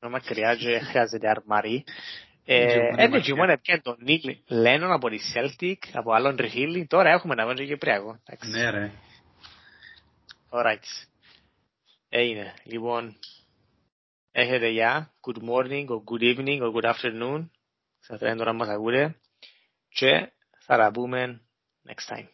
Είναι μακριά και χρειάζεται αρμαρί. Είναι και μόνο πια τον Νίλ Λένον από τη Celtic, από άλλον Ριχίλη. Τώρα έχουμε να βρούμε και Κυπριακό. Ναι ρε. Alright. Έγινε. Λοιπόν, έχετε γεια. Good morning, or good evening, or good afternoon. Στα τρένα τώρα μας ακούτε. Και θα τα πούμε next time.